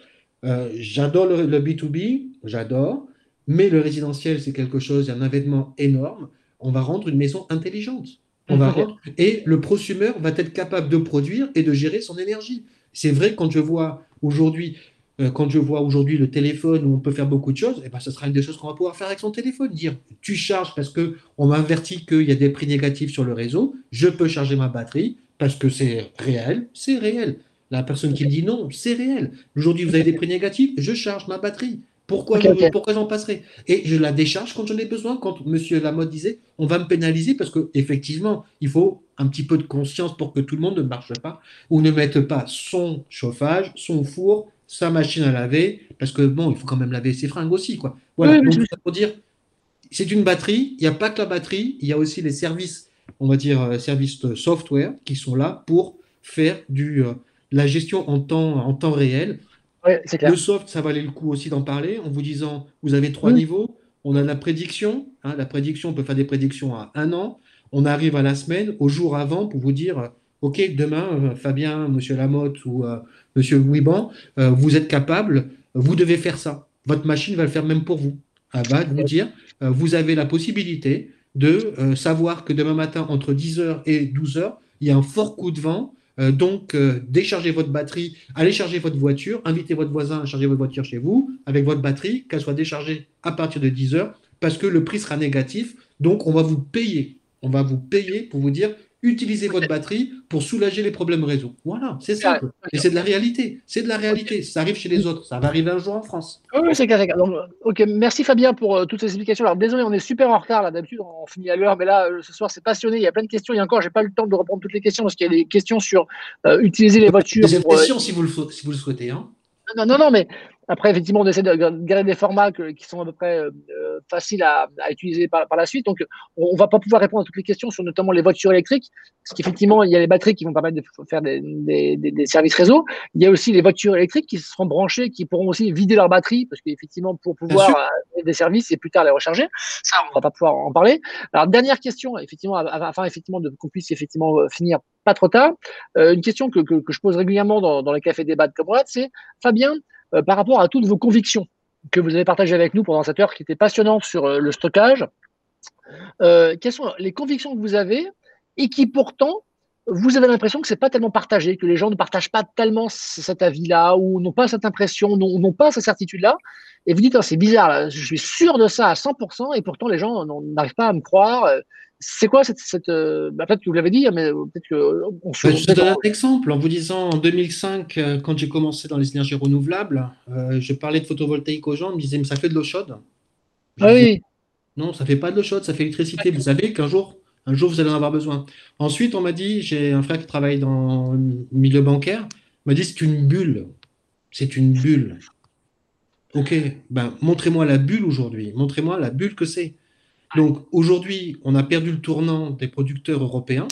euh, j'adore le, le B2B, j'adore, mais le résidentiel, c'est quelque chose, un événement énorme. On va rendre une maison intelligente. On va et le prosumer va être capable de produire et de gérer son énergie. C'est vrai quand je vois aujourd'hui, euh, quand je vois aujourd'hui le téléphone où on peut faire beaucoup de choses, et eh ben, ce sera une des choses qu'on va pouvoir faire avec son téléphone. Dire, tu charges parce que on m'a averti qu'il y a des prix négatifs sur le réseau, je peux charger ma batterie parce que c'est réel, c'est réel. La personne qui me dit non, c'est réel. Aujourd'hui, vous avez des prix négatifs, je charge ma batterie. Pourquoi, pourquoi j'en passerai? Et je la décharge quand j'en ai besoin. Quand Monsieur Lamotte disait, on va me pénaliser parce que effectivement, il faut un petit peu de conscience pour que tout le monde ne marche pas ou ne mette pas son chauffage, son four, sa machine à laver, parce que bon, il faut quand même laver ses fringues aussi, quoi. Voilà. Donc, pour dire, c'est une batterie. Il n'y a pas que la batterie, il y a aussi les services, on va dire euh, services software qui sont là pour faire du euh, la gestion en temps en temps réel le soft, ça valait le coup aussi d'en parler en vous disant vous avez trois niveaux. On a la prédiction. Hein, la prédiction, on peut faire des prédictions à un an. On arrive à la semaine, au jour avant, pour vous dire OK, demain, euh, Fabien, Monsieur Lamotte ou M. Euh, Monsieur euh, vous êtes capable, vous devez faire ça. Votre machine va le faire même pour vous. Elle va vous dire vous avez la possibilité de savoir que demain matin, entre 10h et 12h, il y a un fort coup de vent Euh, donc, euh, déchargez votre batterie, allez charger votre voiture, invitez votre voisin à charger votre voiture chez vous avec votre batterie, qu'elle soit déchargée à partir de 10 heures, parce que le prix sera négatif. Donc, on va vous payer. On va vous payer pour vous dire utilisez votre batterie pour soulager les problèmes réseau. Voilà, c'est simple. Et c'est de la réalité. C'est de la réalité. Ça arrive chez les autres. Ça va arriver un jour en France. Oui, c'est clair. ok, merci Fabien pour euh, toutes ces explications. Alors, désolé, on est super en retard là. D'habitude, on finit à l'heure, mais là, euh, ce soir, c'est passionné. Il y a plein de questions. Et encore, j'ai pas eu le temps de reprendre toutes les questions parce qu'il y a des questions sur euh, utiliser les voitures. Des questions si, vous le, si vous le souhaitez. Hein. Non, non, non, mais après, effectivement, on essaie de garder des formats qui sont à peu près euh, faciles à, utiliser par, la suite. Donc, on ne va pas pouvoir répondre à toutes les questions sur notamment les voitures électriques, parce qu'effectivement, il y a les batteries qui vont permettre de faire des, services réseau. Il y a aussi les voitures électriques qui seront branchées, qui pourront aussi vider leur batterie, parce qu'effectivement, pour pouvoir euh, des services et plus tard les recharger, ça, on ne va pas pouvoir en parler. Alors, dernière question, effectivement, afin effectivement de qu'on puisse effectivement euh, finir pas trop tard. une question que, je pose régulièrement dans, dans les cafés débat de Comrade, c'est Fabien, euh, par rapport à toutes vos convictions que vous avez partagées avec nous pendant cette heure qui était passionnante sur euh, le stockage. Euh, quelles sont les convictions que vous avez et qui pourtant vous avez l'impression que ce n'est pas tellement partagé, que les gens ne partagent pas tellement cet avis-là, ou n'ont pas cette impression, n'ont pas cette certitude-là? Et vous dites, oh, c'est bizarre, je suis sûr de ça à 100%, et pourtant les gens n'arrivent pas à me croire. C'est quoi cette. cette euh, bah, peut-être que vous l'avez dit, mais peut-être qu'on se. Bah, je donne un exemple en vous disant en 2005, euh, quand j'ai commencé dans les énergies renouvelables, euh, je parlais de photovoltaïque aux gens, ils me disaient, mais ça fait de l'eau chaude. Ah oui. Non, ça fait pas de l'eau chaude, ça fait l'électricité. Vous savez qu'un jour, un jour, vous allez en avoir besoin. Ensuite, on m'a dit, j'ai un frère qui travaille dans le milieu bancaire, m'a dit, c'est une bulle. C'est une bulle. Ok, ben, montrez-moi la bulle aujourd'hui. Montrez-moi la bulle que c'est. Donc aujourd'hui, on a perdu le tournant des producteurs européens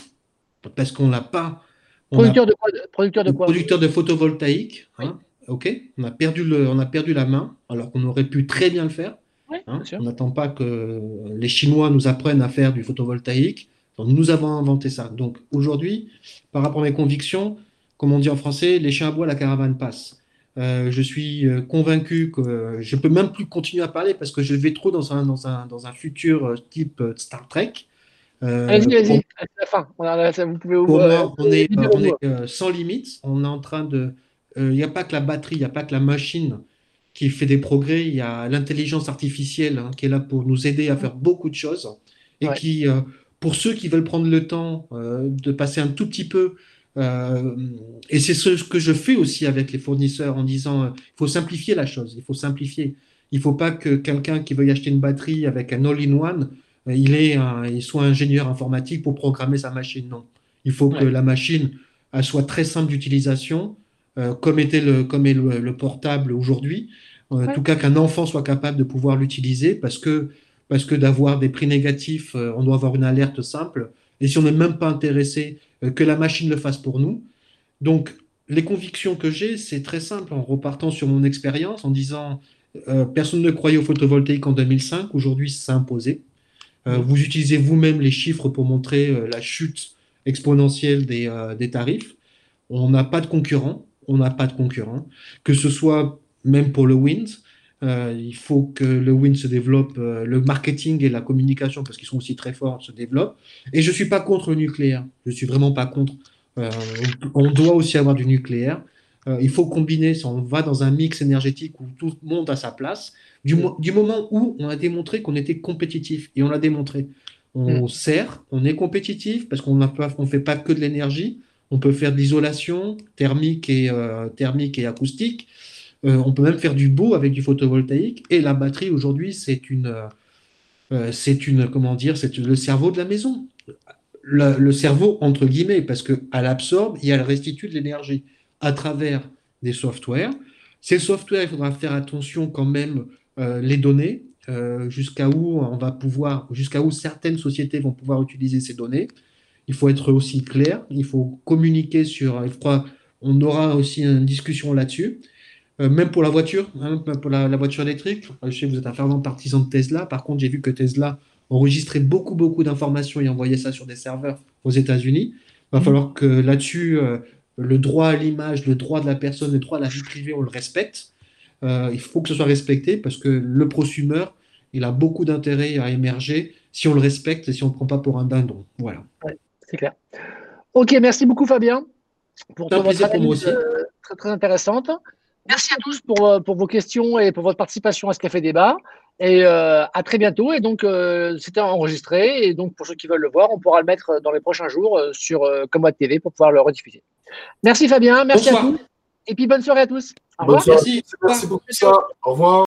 parce qu'on n'a pas. Producteurs de quoi Producteurs de quoi? Producteurs de photovoltaïque. Hein, ok, on a perdu le, on a perdu la main alors qu'on aurait pu très bien le faire. Hein? on n'attend pas que les Chinois nous apprennent à faire du photovoltaïque. Donc nous avons inventé ça. Donc aujourd'hui, par rapport à mes convictions, comme on dit en français, les chiens à bois, la caravane passe. Euh, je suis euh, convaincu que je peux même plus continuer à parler parce que je vais trop dans un, dans un, dans un futur euh, type Star Trek. vas-y, vas-y, c'est la fin. Vous pouvez ouvrir, on est, on est sans limite. On est en train de. Il n'y a pas que la batterie, il n'y a pas que la machine qui fait des progrès. Il y a l'intelligence artificielle hein, qui est là pour nous aider à faire beaucoup de choses et qui, pour ceux qui veulent prendre le temps de passer un tout petit peu euh, et c'est ce que je fais aussi avec les fournisseurs en disant euh, il faut simplifier la chose, il faut simplifier. Il ne faut pas que quelqu'un qui veuille acheter une batterie avec un all-in-one, euh, il, est il soit ingénieur informatique pour programmer sa machine. Non. Il faut que la machine elle soit très simple d'utilisation, comme, était le, comme est le, portable aujourd'hui. En tout cas, qu'un enfant soit capable de pouvoir l'utiliser parce que, parce que d'avoir des prix négatifs, on doit avoir une alerte simple. Et si on n'est même pas intéressé que la machine le fasse pour nous. Donc, les convictions que j'ai, c'est très simple, en repartant sur mon expérience, en disant, euh, personne ne croyait au photovoltaïque en 2005, aujourd'hui, c'est imposé. Euh, vous utilisez vous-même les chiffres pour montrer la chute exponentielle des, des tarifs. On n'a pas de concurrent, on n'a pas de concurrent, que ce soit même pour le wind, il faut que le wind se développe, le marketing et la communication, parce qu'ils sont aussi très forts, se développent. Et je ne suis pas contre le nucléaire. Je ne suis vraiment pas contre. Euh, on doit aussi avoir du nucléaire. Euh, il faut combiner, on va dans un mix énergétique où tout le monde a sa place, du, du moment où on a démontré qu'on était compétitif, et on l'a démontré. On mm. sert, on est compétitif, parce qu'on ne fait pas que de l'énergie, on peut faire de l'isolation thermique et, euh, thermique et acoustique. On peut même faire du beau avec du photovoltaïque. Et la batterie, aujourd'hui, c'est une, c'est une, comment dire, c'est le cerveau de la maison le, cerveau, entre guillemets, parce qu'elle absorbe et elle restitue de l'énergie à travers des softwares. Ces softwares, il faudra faire attention quand même euh, les données, euh, jusqu'à où on va pouvoir, jusqu'à où certaines sociétés vont pouvoir utiliser ces données. Il faut être aussi clair, il faut communiquer sur, je crois, on aura aussi une discussion là-dessus. Euh, même pour la voiture, hein, pour la, la, voiture électrique. Je sais que vous êtes un fervent partisan de Tesla. Par contre, j'ai vu que Tesla enregistrer beaucoup, beaucoup d'informations et envoyer ça sur des serveurs aux États-Unis. Il va mmh. falloir que là-dessus, euh, le droit à l'image, le droit de la personne, le droit à la vie privée, on le respecte. Euh, il faut que ce soit respecté parce que le prosumeur, il a beaucoup d'intérêt à émerger si on le respecte et si on ne le prend pas pour un dindon. Voilà. c'est clair. Ok, merci beaucoup Fabien. pour un votre plaisir pour moi analyse, aussi. très, très intéressante. Merci à tous pour, euh, pour vos questions et pour votre participation à ce café débat. Et euh, à très bientôt. Et donc, euh, c'était enregistré. Et donc, pour ceux qui veulent le voir, on pourra le mettre dans les prochains jours sur euh, TV pour pouvoir le rediffuser. Merci Fabien. Merci Bonsoir. à tous. Et puis, bonne soirée à tous. Au Bonne revoir. soirée. Merci. Merci beaucoup. Au revoir.